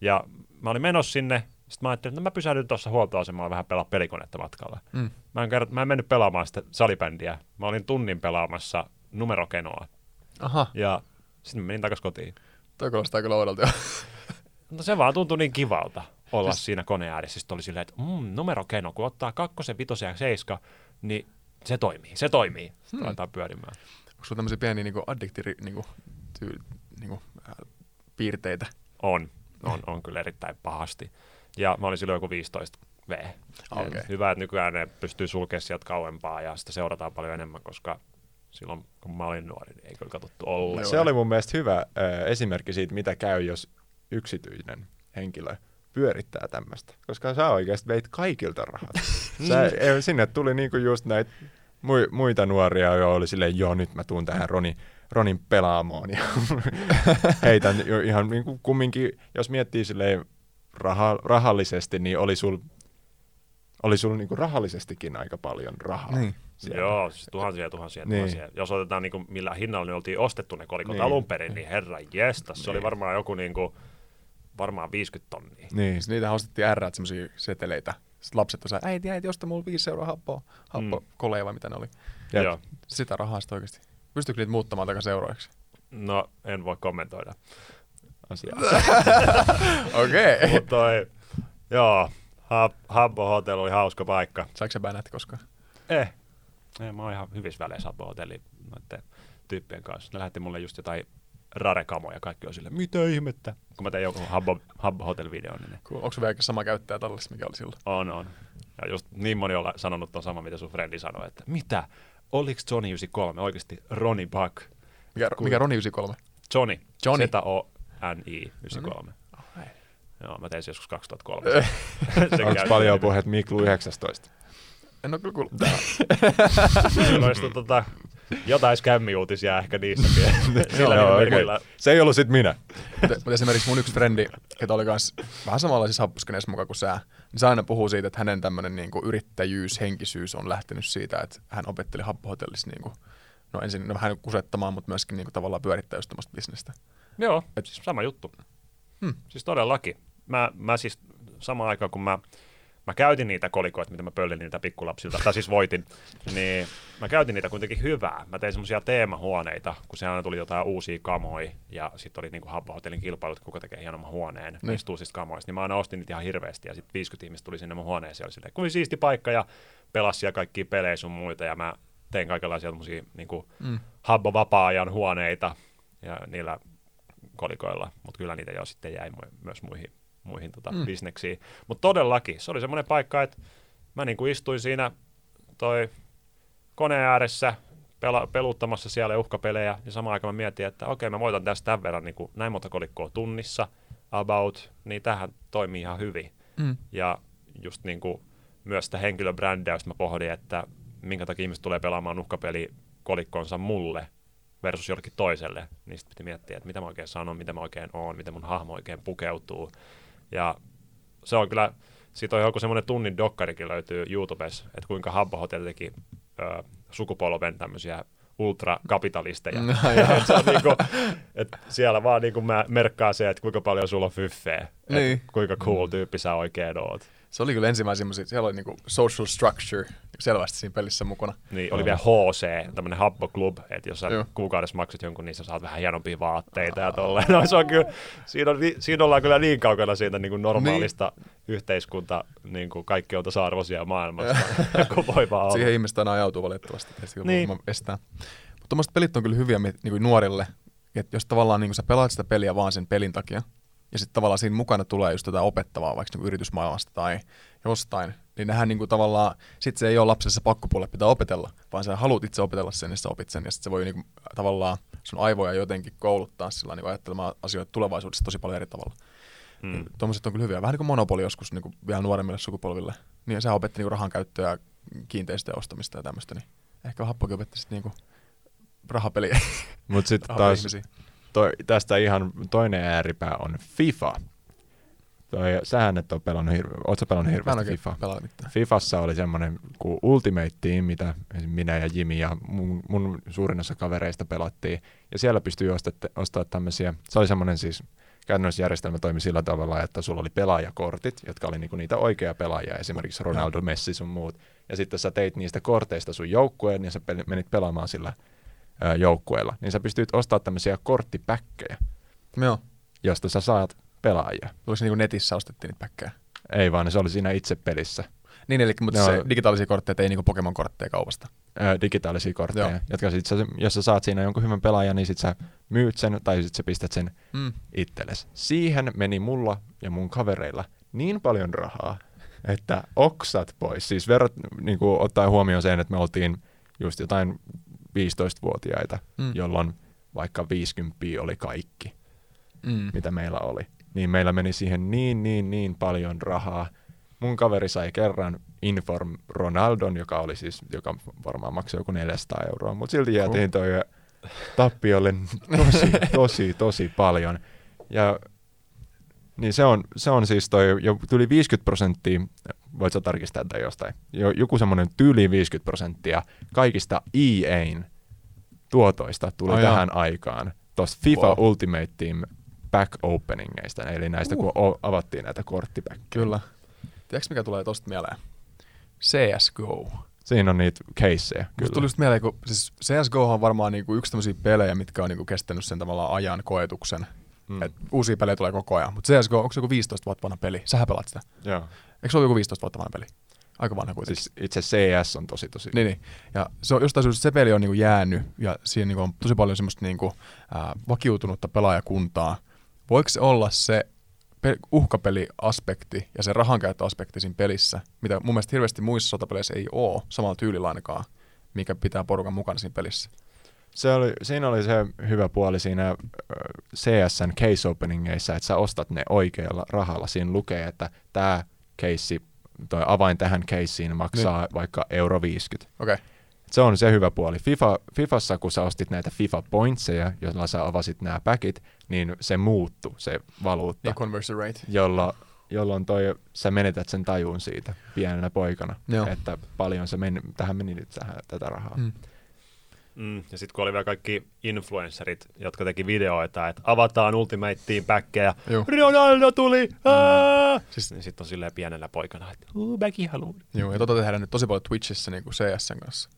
Ja mä olin menossa sinne, sitten mä ajattelin, että no mä pysähdyn tuossa huoltoasemalla vähän pelaa pelikonetta matkalla. Mm. Mä en, kerro, mä en mennyt pelaamaan sitä salibändiä. Mä olin tunnin pelaamassa numerokenoa. Aha, Ja sitten menin takaisin kotiin. toi kuulostaa kyllä oudolta. Mutta se vaan tuntui niin kivalta olla Siis- siinä koneen ääressä. Sitten oli silleen, että mm, numerokeno, kun ottaa kakkosen, vitosen ja seiska, niin se toimii, se toimii. Sitten Hmm. aletaan pyörimään. Onko sulla tämmöisiä pieniä niinku addiktiri, niinku, tyy, niinku, äh, piirteitä? On, on, on kyllä erittäin pahasti. Ja mä olin silloin joku 15 V. Et Hyvä, että nykyään ne pystyy sulkemaan sieltä kauempaa ja sitä seurataan paljon enemmän, koska silloin kun mä olin nuori, niin ei kyllä katsottu ollenkaan. Se oli mun mielestä hyvä äh, esimerkki siitä, mitä käy, jos yksityinen henkilö pyörittää tämmöistä. Koska sä oikeasti veit kaikilta rahat. sä, ei, sinne tuli niinku just näitä mui, muita nuoria, jo oli silleen, joo nyt mä tuun tähän Roni, Ronin pelaamoon. Ja heitän jo ihan niinku kumminkin, jos miettii silleen raha, rahallisesti, niin oli sul, oli sul niinku rahallisestikin aika paljon rahaa. Niin. Siellä. Joo, siis tuhansia ja tuhansia ja Niin. tuhansia. Jos otetaan niin kuin, millä hinnalla ne oltiin ostettu ne kolikot Niin. niin. alun perin, niin herra jestas, se oli Niin. varmaan joku niin kuin, varmaan 50 tonnia. Niin. Siis niitä ostettiin R, semmoisia seteleitä. Sitten lapset osaa, äiti, äiti, osta mulle 5 euroa happoa, happo, Mm. koleja vai mitä ne oli. Jep. Joo. Sitä rahaa sitten oikeasti. Pystyykö niitä muuttamaan takaisin euroiksi? No, en voi kommentoida. Asiaa. Okei. Mutta toi, joo, Hab- Habbo Hotel oli hauska paikka. Saiko se bänät koskaan? Eh, eh mä oon ihan hyvissä väleissä Habbo Hotelli noiden tyyppien kanssa. Ne lähetti mulle just jotain rarekamoja, kaikki on silleen, mitä ihmettä? Kun mä tein joku Habbo, Habbo Hotel-videon, niin ne Cool. Onko se vielä sama käyttäjä tallessa, mikä oli silloin? On, on. Ja just niin moni on sanonut ton sama, mitä sun frendi sanoi, että mitä? Oliko Johnny 93 oikeasti Ronnie Buck? Mikä, Cool. mikä Roni 93? Johnny. Johnny. Z-O-N-I 93. Alright. Joo, mä tein se joskus 2003. Sen Onko paljon puheet Miklu 19? En ole kyllä kuullut. Silloin olisi tota, jotain skämmiuutisia ehkä niissäkin. Sillä Joo, nimimerkillä. okei. Se ei ollut sit minä. Mutta mut esimerkiksi mun yksi frendi, ketä oli kans vähän samanlaisissa happuskeneissa mukaan kuin sä, niin se aina puhuu siitä, että hänen tämmöinen niinku yrittäjyys, henkisyys on lähtenyt siitä, että hän opetteli happohotellissa niinku, no ensin no vähän kusettamaan, mutta myöskin niinku tavallaan pyörittää just tämmöistä bisnestä. Joo, siis sama juttu. Hmm. Siis todellakin. Mä, mä siis samaan aikaan, kun mä, mä käytin niitä kolikoita, mitä mä pöllin niitä pikkulapsilta, tai siis voitin, niin mä käytin niitä kuitenkin hyvää. Mä tein semmoisia teemahuoneita, kun se aina tuli jotain uusia kamoja, ja sitten oli niinku Habbo Hotellin kilpailut, kuka tekee hienomman huoneen Niin. niistä uusista kamoista, niin mä aina ostin niitä ihan hirveästi, ja sitten 50 ihmistä tuli sinne mun huoneeseen, ja oli silleen, kuin siisti paikka, ja pelasi siellä kaikkia pelejä sun muita, ja mä tein kaikenlaisia semmoisia niinku Mm. Habbo vapaa-ajan huoneita, ja niillä kolikoilla, mutta kyllä niitä jo sitten jäi myös muihin, muihin tota, Mm. bisneksiin. Mutta todellakin, se oli semmoinen paikka, että mä niinku istuin siinä toi koneen ääressä pela- peluttamassa siellä uhkapelejä, ja samaan aikaan mä mietin, että okei, mä voitan tästä tämän verran niin näin monta kolikkoa tunnissa, about, niin tähän toimii ihan hyvin. Mm. Ja just niin kuin myös sitä henkilöbrändäystä mä pohdin, että minkä takia ihmiset tulee pelaamaan uhkapeli kolikkonsa mulle versus jollekin toiselle. Niin sitten piti miettiä, että mitä mä oikein sanon, mitä mä oikein oon, miten mun hahmo oikein pukeutuu. Ja se on kyllä, siitä on joku semmoinen tunnin dokkarikin löytyy YouTubessa, että kuinka Habbo Hotel teki ö, sukupolven tämmöisiä ultrakapitalisteja. No, Et se on niinku, et siellä vaan niinku mä merkkaa se, että kuinka paljon sulla on fyffeä. Niin. Kuinka cool tyyppi sä oikein oot. Se oli kyllä ensimmäisiä siellä oli niinku social structure selvästi siinä pelissä mukana. Niin, oli vielä HC, tämmönen Habbo Club, että jos sä Joo. kuukaudessa maksat jonkun, niin sä saat vähän hienompia vaatteita ja tolleen. No, se on kyllä, siinä, on, siinä ollaan kyllä niin kaukana siitä niin kuin normaalista niin. yhteiskunta, niin kuin kaikki on tasa-arvoisia maailmasta, kun voi vaan olla. Siihen ihmiset aina ajautuu valitettavasti, että Niin. niin. estää. Mutta tuommoiset pelit on kyllä hyviä mi- niinku nuorille, että jos tavallaan niinku sä pelaat sitä peliä vaan sen pelin takia, ja sitten tavallaan siinä mukana tulee just jotain opettavaa vaikka niinku yritysmaailmasta tai jostain, niin nehän niinku tavallaan, sit se ei ole lapsessa pakkopuolelle pitää opetella, vaan sä haluat itse opetella sen, ja sä opit sen, ja sitten se voi niinku, tavallaan sun aivoja jotenkin kouluttaa sillä niinku ajattelemaan asioita tulevaisuudessa tosi paljon eri tavalla. Mm. Tuommoiset on kyllä hyviä. Vähän niin kuin Monopoli joskus niin kuin vielä nuoremmille sukupolville. Niin se opetti niin rahan käyttöä ja kiinteistöjen ostamista ja tämmöistä. Niin ehkä Happokin opetti sitten niin rahapeliä. Mutta sitten taas ihmisiä. Toi, tästä ihan toinen ääripää on FIFA. Toi, sähän et ole pelannut, hirve, ootko pelannut hirveästi FIFA? Fifassa oli semmoinen kuin Ultimate Team, mitä minä ja Jimi ja mun, mun suurin osa kavereista pelattiin. Ja siellä pystyi ostamaan ostaa tämmöisiä, se oli semmoinen siis, käytännössä järjestelmä toimi sillä tavalla, että sulla oli pelaajakortit, jotka oli niinku niitä oikea pelaajia, esimerkiksi Ronaldo, Messi sun muut. Ja sitten sä teit niistä korteista sun joukkueen ja sä menit pelaamaan sillä joukkueella. Niin sä pystyt ostamaan tämmöisiä korttipäkkejä, Joo. josta sä saat pelaajia. Oliko se niin kuin netissä ostettiin niitä päkkejä? Ei vaan, se oli siinä itse pelissä. Niin, eli mutta Joo. se digitaalisia kortteja ei niin kuin Pokemon-kortteja kaupasta. ö, digitaalisia kortteja, Joo. jotka sit sä, jos sä saat siinä jonkun hyvän pelaajan, niin sit sä myyt sen tai sit sä pistät sen Mm. itsellesi. Siihen meni mulla ja mun kavereilla niin paljon rahaa, että oksat pois. Siis verrat, niin kuin ottaen huomioon sen, että me oltiin just jotain 15-vuotiaita, Mm. jolloin vaikka 50 oli kaikki, Mm. mitä meillä oli. Niin meillä meni siihen niin, niin, niin paljon rahaa. Mun kaveri sai kerran Inform Ronaldon, joka oli siis, joka varmaan maksoi joku 400 euroa, mutta silti jäätiin toi tappiolle tosi, tosi, tosi paljon. Ja niin se on, se on siis toi, jo tuli 50 prosenttia, voit sä tarkistaa tätä jostain, jo, joku semmoinen tyyli 50 prosenttia kaikista EA'n tuotoista tuli oh, tähän aikaan tuosta FIFA Wow. Ultimate Team back openingeista, eli näistä uh. kun avattiin näitä korttipäkkejä. Kyllä. Tiedätkö mikä tulee tosta mieleen? CSGO. Siinä on niitä caseja, Musta kyllä. tuli just mieleen, kun siis CSGO on varmaan niinku yksi tämmöisiä pelejä, mitkä on niinku kestänyt sen tavallaan ajan koetuksen. Mm. Et uusia pelejä tulee koko ajan. Mutta CSGO, onko se joku 15 vuotta vanha peli? Sähän pelaat sitä. Joo. Eikö se ole joku 15 vuotta vanha peli? Aika vanha kuitenkin. Siis itse CS on tosi tosi... Niin, niin. Ja se on, jostain syystä se peli on niinku jäänyt ja siinä niinku on tosi paljon semmoista niinku, ää, vakiutunutta pelaajakuntaa. Voiko se olla se pe- uhkapeliaspekti ja se rahankäyttöaspekti siinä pelissä, mitä mun mielestä hirveästi muissa sotapeleissä ei ole samalla tyylillä ainakaan, mikä pitää porukan mukana siinä pelissä. Se oli, siinä oli se hyvä puoli siinä CSN case openingeissa, että sä ostat ne oikealla rahalla. Siinä lukee, että tämä case, toi avain tähän caseen maksaa niin. vaikka euro 50. Okei, okay. Se on se hyvä puoli. FIFA, Fifassa, kun sä ostit näitä FIFA pointseja, joilla sä avasit nämä packit, niin se muuttu se valuutta, ja conversion rate. jolla, jolloin toi, sä menetät sen tajun siitä pienenä poikana, Joo. että paljon se meni, tähän meni nyt tähän, tätä rahaa. Mm. Mm, ja sitten kun oli vielä kaikki influencerit, jotka teki videoita, että avataan Ultimate Team backkejä, Joo. Ronaldo tuli, aah! Siis- Siis, niin sitten on silleen pienellä poikana, että uu, backi haluun. Joo, ja tota tehdään nyt tosi paljon Twitchissä niin kuin CSN kanssa.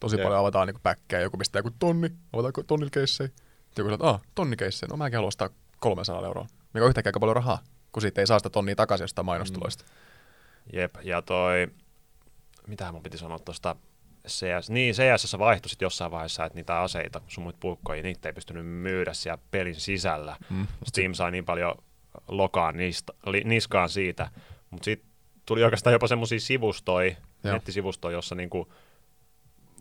Tosi Jep. paljon avataan niin päkkää, joku pistää joku tonni, avataanko tonnilla keissejä. Joku sanoo, että aah, tonni keissejä, no mäkin haluan ostaa 300 euroa. Mikä on yhtäkkiä aika paljon rahaa, kun siitä ei saa sitä tonnia takaisin jostain mainostuloista. Jep, ja toi, mitä mun piti sanoa tuosta CS, niin CS vaihtui sitten jossain vaiheessa, että niitä aseita, sun muita puukkoja, niitä ei pystynyt myydä siellä pelin sisällä. Mm. Steam sai niin paljon lokaan niistä, li, niskaan siitä, mutta sitten tuli oikeastaan jopa semmoisia sivustoja, Joo. nettisivustoja, jossa niinku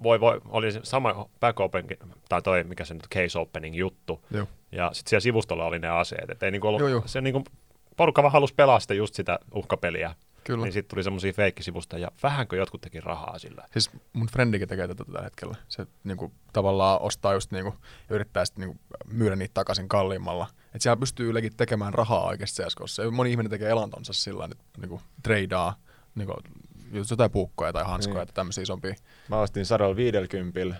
voi, voi, oli sama back open, tai toi, mikä se nyt case opening juttu, Joo. ja sitten siellä sivustolla oli ne aseet, et ei niinku ollut, Joo, joo. se niinku, porukka vaan halusi pelaa sitä just sitä uhkapeliä, Kyllä. niin sitten tuli semmoisia feikkisivustoja, ja vähänkö jotkut teki rahaa sillä. Siis mun frendikin tekee tätä tällä hetkellä. Se niinku, tavallaan ostaa just niinku, ja yrittää sitten niinku, myydä niitä takaisin kalliimmalla. Et siellä pystyy ylläkin tekemään rahaa oikeasti CSGOssa. Ja Moni ihminen tekee elantonsa sillä tavalla, että niinku, tradeaa niinku, just jotain puukkoja tai hanskoja Niin. tai tämmöisiä isompia. Mä ostin 150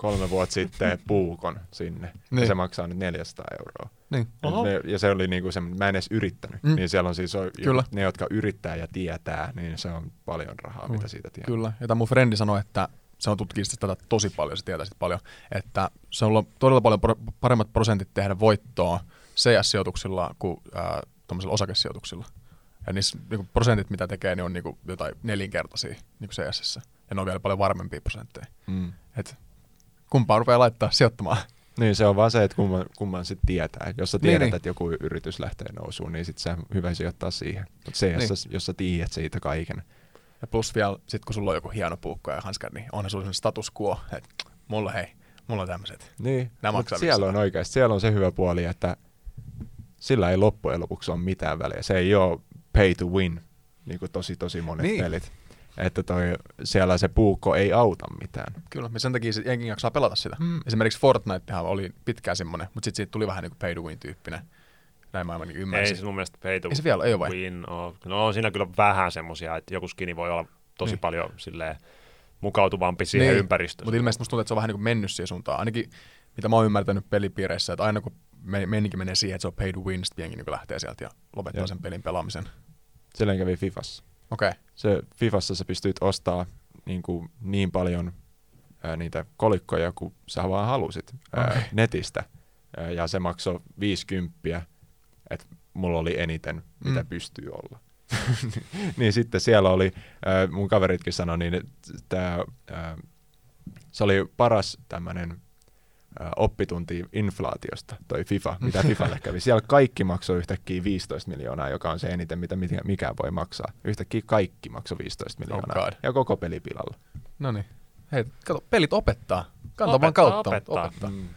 kolme vuotta sitten puukon sinne. Niin. Niin. Ja se maksaa nyt 400 euroa. Niin. Ne, ja se oli niinku se, mä en edes yrittänyt. Mm. Mm. Niin siellä on siis Kyllä. ne, jotka yrittää ja tietää, niin se on paljon rahaa, Ui. mitä siitä tietää. Kyllä. Ja tämä mun frendi sanoi, että se on tutkinut sitä tätä tosi paljon, se tietää paljon, että se on todella paljon pro- paremmat prosentit tehdä voittoa CS-sijoituksilla kuin äh, osakesijoituksilla. Ja niissä niin prosentit, mitä tekee, niin on niin jotain nelinkertaisia niin CS. Ja ne on vielä paljon varmempia prosentteja. Mm. Et kumpaa rupeaa laittaa sijoittamaan. Niin se on vaan se, että kumman, kumman sitten tietää. Jos sä Niin, tiedät, niin. että joku yritys lähtee nousuun, niin sitten se on hyvä sijoittaa siihen. Mutta CS, niin. jos sä tiedät siitä kaiken. Ja plus vielä, sit kun sulla on joku hieno puukko ja hanskat, niin onhan sulla status quo, että mulla hei, mulla on tämmöiset. Niin, Nämä mutta maksaa siellä on 500. oikeasti, siellä on se hyvä puoli, että sillä ei loppujen lopuksi ole mitään väliä. Se ei ole pay to win, niin kuin tosi tosi monet niin. pelit. Että toi, siellä se puukko ei auta mitään. Kyllä, ja sen takia se jengi jaksaa pelata sitä. Mm. Esimerkiksi Fortnitehan oli pitkään semmoinen, mutta sitten siitä tuli vähän niin kuin pay to win tyyppinen. Näin mä niin Ei ymmärsin. se mun mielestä pay to Ei se vielä ei ole vai? win ole. No on siinä kyllä vähän semmosia, että joku skini voi olla tosi Niin. paljon silleen mukautuvampi siihen Niin, ympäristöön. Mutta ilmeisesti musta tuntuu, että se on vähän niin kuin mennyt siihen suuntaan. Ainakin mitä mä oon ymmärtänyt pelipiireissä, että aina kun me, meininki menee siihen, että se on pay to win, sitten jengi niin lähtee sieltä ja lopettaa Joo. sen pelin pelaamisen. Silleen kävi Fifassa. Okei, okay. Se Fifassa sä pystyt ostaa niin, kuin niin paljon ää, niitä kolikkoja kuin sä vaan halusit ää, Okei. netistä. Ää, ja se maksoi 50, että mulla oli eniten, mitä Mm. pystyy olla. niin sitten siellä oli, ää, mun kaveritkin sanoi, niin että se oli paras tämmöinen oppitunti inflaatiosta, toi FIFA, mitä FIFalle kävi. Siellä kaikki maksoi yhtäkkiä 15 miljoonaa, joka on se eniten, mitä mikä- mikään voi maksaa. Yhtäkkiä kaikki maksoi 15 miljoonaa. Oh ja koko pelipilalla. no niin. Hei, kato, pelit opettaa. Kanta vaan Opettaa, kautta. opettaa. opettaa. Mm.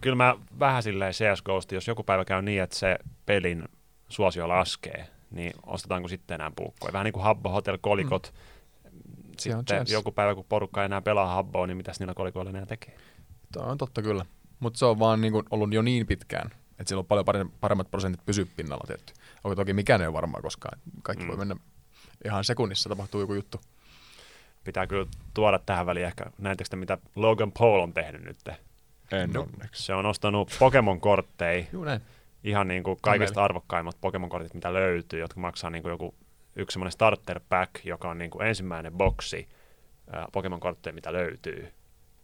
Kyllä mä vähän silleen CSGOsta, jos joku päivä käy niin, että se pelin suosio laskee, niin ostetaanko sitten enää puukkoja? Vähän niin kuin Habbo Hotel kolikot. On Sitten joku päivä, kun porukka ei enää pelaa Habboa, niin mitäs niillä kolikoilla enää tekee? Tämä on totta kyllä. Mutta se on vaan niin kuin ollut jo niin pitkään, että sillä on paljon pare- paremmat prosentit pysyä pinnalla tietty. Onko toki mikään ei ole varmaa koskaan. Kaikki Mm. voi mennä ihan sekunnissa tapahtuu joku juttu. Pitää kyllä tuoda tähän väliin ehkä, näettekö te mitä Logan Paul on tehnyt nyt? En No. onneksi. Se on ostanut Pokemon-kortteja, Juu näin. ihan niin kuin kaikista meillä. arvokkaimmat Pokemon-kortit, mitä löytyy, jotka maksaa niin kuin joku yksi semmoinen starter pack, joka on niin kuin ensimmäinen boksi Pokemon-kortteja, mitä löytyy.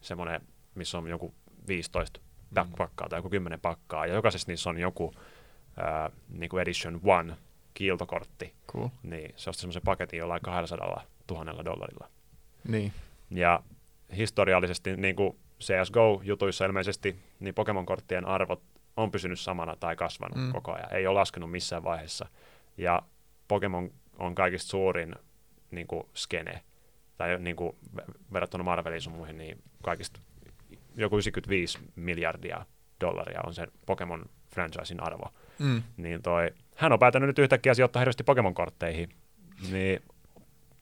Semmoinen, missä on joku 15 Mm. pakkaa tai joku 10 pakkaa, ja jokaisessa niissä on joku ää, niin kuin Edition One kiiltokortti, Cool. niin se osti semmoisen paketin jollain 200 000 dollarilla. Niin. Ja historiallisesti niin kuin CSGO-jutuissa ilmeisesti, niin Pokemon-korttien arvot on pysynyt samana tai kasvanut mm. Koko ajan. Ei ole laskenut missään vaiheessa. Ja Pokemon on kaikista suurin niin kuin skene, tai niin kuin ver- verrattuna Marveliin sun muihin, niin kaikista joku 95 miljardia dollaria on se Pokemon franchisin arvo. Mm. Niin toi, hän on päätänyt nyt yhtäkkiä sijoittaa hirveästi Pokemon-kortteihin. Niin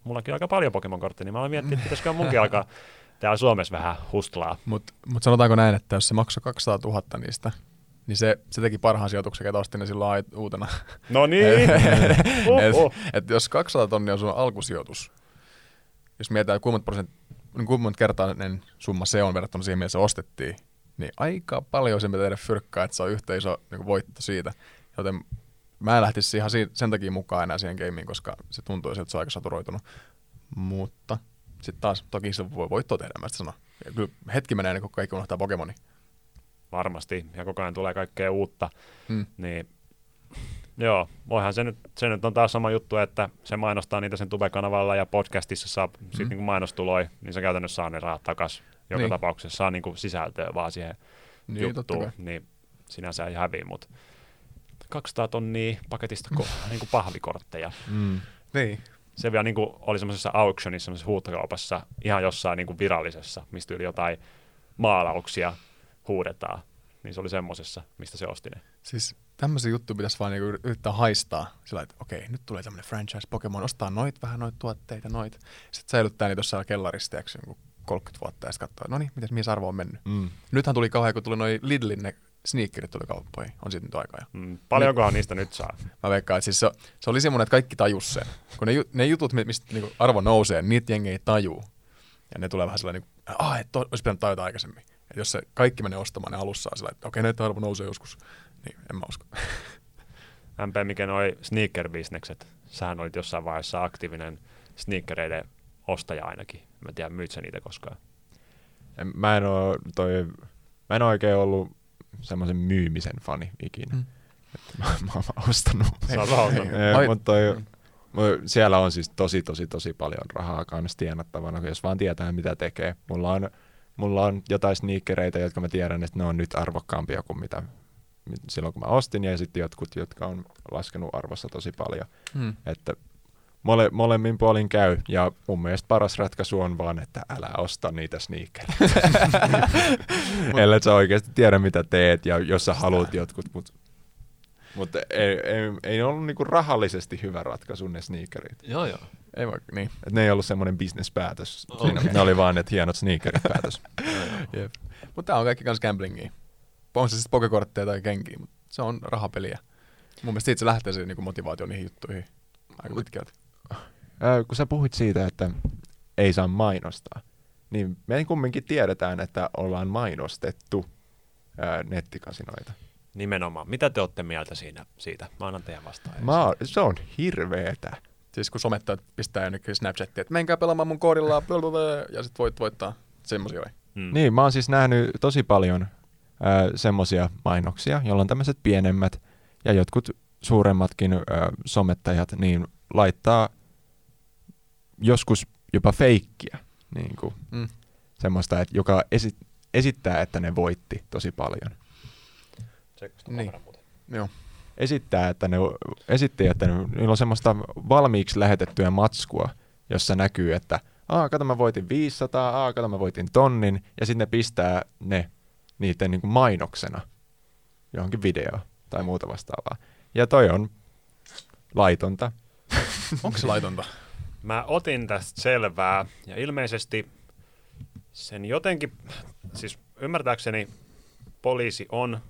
mullakin on aika paljon Pokemon-kortteja, niin mä olen miettinyt, että pitäisikö munkin alkaa täällä Suomessa vähän hustlaa. Mutta mut sanotaanko näin, että jos se maksoi 200 000 niistä, niin se, se teki parhaan sijoituksen, ketä osti ne silloin uutena. No niin! et, Oho. et jos 200 tonnia on sun alkusijoitus, jos mietitään kuinka monta prosent, niin kuinka monta kertaa summa se on verrattuna siihen, mitä se ostettiin, niin aika paljon sen pitää tehdä fyrkkaa, että se on yhtä iso niin voitto siitä. Joten mä en lähtisi ihan sen takia mukaan enää siihen gameen, koska se tuntuu että se on aika saturoitunut. Mutta sitten taas toki se voi voittoa tehdä, mä sanon. Ja kyllä hetki menee ennen kuin kaikki unohtaa Pokemoni. Varmasti, ja koko ajan tulee kaikkea uutta. Hmm. Niin Joo, voihan se nyt, se nyt on taas sama juttu, että se mainostaa niitä sen Tube-kanavalla ja podcastissa saa mm. sit niin mainostuloi, niin se käytännössä saa ne rahat takaisin. Joka niin. tapauksessa saa niin kuin sisältöä vaan siihen niin, juttuun, niin sinänsä ei häviä, mutta 200 tonnia paketista ko- niin kuin pahvikortteja. Mm. Niin. Se vielä niin kuin oli semmoisessa auctionissa, semmoisessa huutokaupassa, ihan jossain niin kuin virallisessa, mistä yli jotain maalauksia huudetaan. Niin se oli semmoisessa, mistä se osti ne. Siis tämmöisiä juttuja pitäisi vaan niinku yrittää haistaa. Sillä että okei, nyt tulee tämmöinen franchise Pokemon, ostaa noit vähän noita tuotteita, noit. Sitten säilyttää niitä jossain kellarissa, tiiäks, 30 vuotta ja sitten katsoo, no niin, miten mies arvo on mennyt. Mm. Nythän tuli kauhean, kun tuli noin Lidlin ne sneakerit tuli kauppoihin. On siitä nyt aikaa jo. Mm, paljonkohan niistä nyt saa? Mä veikkaan, että siis se, se oli semmoinen, että kaikki tajus sen. Kun ne, ne jutut, mistä niinku arvo nousee, niitä jengi ei tajuu. Ja ne tulee vähän sellainen, niin, ah, että olisi pitänyt tajuta aikaisemmin. Et jos se kaikki menee ostamaan ne alussa, sillä että okei, okay, näitä arvo nousee joskus, niin en mä usko. MP, mikä noi sneaker-bisnekset, sähän olit jossain vaiheessa aktiivinen sneakereiden ostaja ainakin. Mä en tiedä, myyt sä niitä koskaan? En, mä, en oo toi, mä en oikein ollut semmoisen myymisen fani ikinä. Mm. Että mä, mä oon ostanut. Sä oot Mutta toi, mm. siellä on siis tosi, tosi, tosi paljon rahaa kanssa tienattavana, jos vaan tietää, mitä tekee. Mulla on, mulla on jotain sneakereitä, jotka mä tiedän, että ne on nyt arvokkaampia kuin mitä silloin, kun mä ostin, ja sitten jotkut, jotka on laskenut arvossa tosi paljon. Hmm. Että mole, molemmin puolin käy, ja mun mielestä paras ratkaisu on vaan, että älä osta niitä sneakereita. Ellei sä oikeasti tiedä, mitä teet, ja jos sä haluat jotkut, mutta mutta ei, ei, ei ollut niinku rahallisesti hyvä ratkaisu ne sneakerit. Joo, joo. Ei vaikka, niin. Et ne ei ollut semmoinen bisnespäätös. Okay. ne oli vaan, että hienot sneakerit päätös. Mutta tämä on kaikki kans gamblingia on se sitten pokekortteja tai kenkiä, mutta se on rahapeliä. Mun mielestä siitä se lähtee se niin motivaatio niihin juttuihin aika pitkälti. Äh, kun sä puhuit siitä, että ei saa mainostaa, niin me kumminkin tiedetään, että ollaan mainostettu ää, nettikasinoita. Nimenomaan. Mitä te olette mieltä siinä, siitä? Mä annan teidän vastaan. Mä, se on hirveetä. Siis kun somettajat pistää jonnekin Snapchatiin, että menkää pelaamaan mun koodilla, ja sitten voit voittaa semmoisia. Hmm. Niin, mä oon siis nähnyt tosi paljon semmoisia mainoksia, joilla on tämmöiset pienemmät ja jotkut suuremmatkin ö, somettajat niin laittaa joskus jopa feikkiä, niin kuin, mm. semmoista, että, joka esi- esittää, että ne voitti tosi paljon. Niin. Joo. Esittää, että ne, esitti, että ne, niillä on semmoista valmiiksi lähetettyä matskua, jossa näkyy, että Aa, kato mä voitin 500, aa, kato mä voitin tonnin, ja sitten ne pistää ne niiden niin kuin mainoksena johonkin video tai muuta vastaavaa. Ja toi on laitonta. Onko se laitonta? Mä otin tästä selvää ja ilmeisesti sen jotenkin, siis ymmärtääkseni poliisi on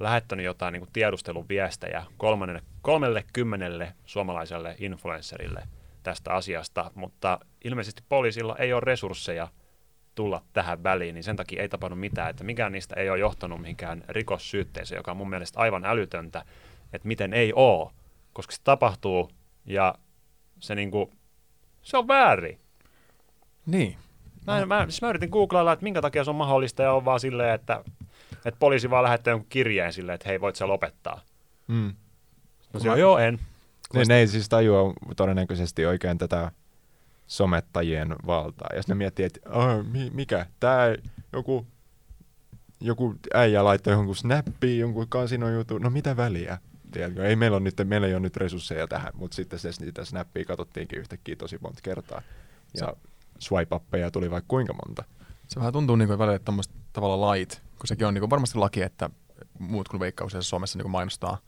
lähettänyt jotain niin tiedusteluviestejä kolmannelle, kolmelle kymmenelle suomalaiselle influencerille tästä asiasta, mutta ilmeisesti poliisilla ei ole resursseja – tulla tähän väliin, niin sen takia ei tapahdu mitään, että mikään niistä ei ole johtanut mihinkään rikossyytteeseen, joka on mun mielestä aivan älytöntä, että miten ei oo, koska se tapahtuu ja se niinku, se on väärin. Niin. Mä, mä, siis mä yritin googlailla, että minkä takia se on mahdollista ja on vaan silleen, että, että poliisi vaan lähettää jonkun kirjeen silleen, että hei, voit sä lopettaa. Mm. No on, joo, en. Ne, ne ei siis tajua todennäköisesti oikein tätä somettajien valtaa. Ja sitten ne miettii, että mikä, tämä joku, joku äijä laittaa jonkun snappiin, jonkun kasinojutun, no mitä väliä? Tiedätkö? Ei meillä, on nyt, meillä ei ole nyt resursseja tähän, mutta sitten se, niitä snappia katsottiinkin yhtäkkiä tosi monta kertaa. Ja swipe-appeja tuli vaikka kuinka monta. Se vähän tuntuu niin kuin välillä tämmöistä tavalla lait, kun sekin on niin kuin varmasti laki, että muut kuin veikkaus Suomessa niin kuin mainostaa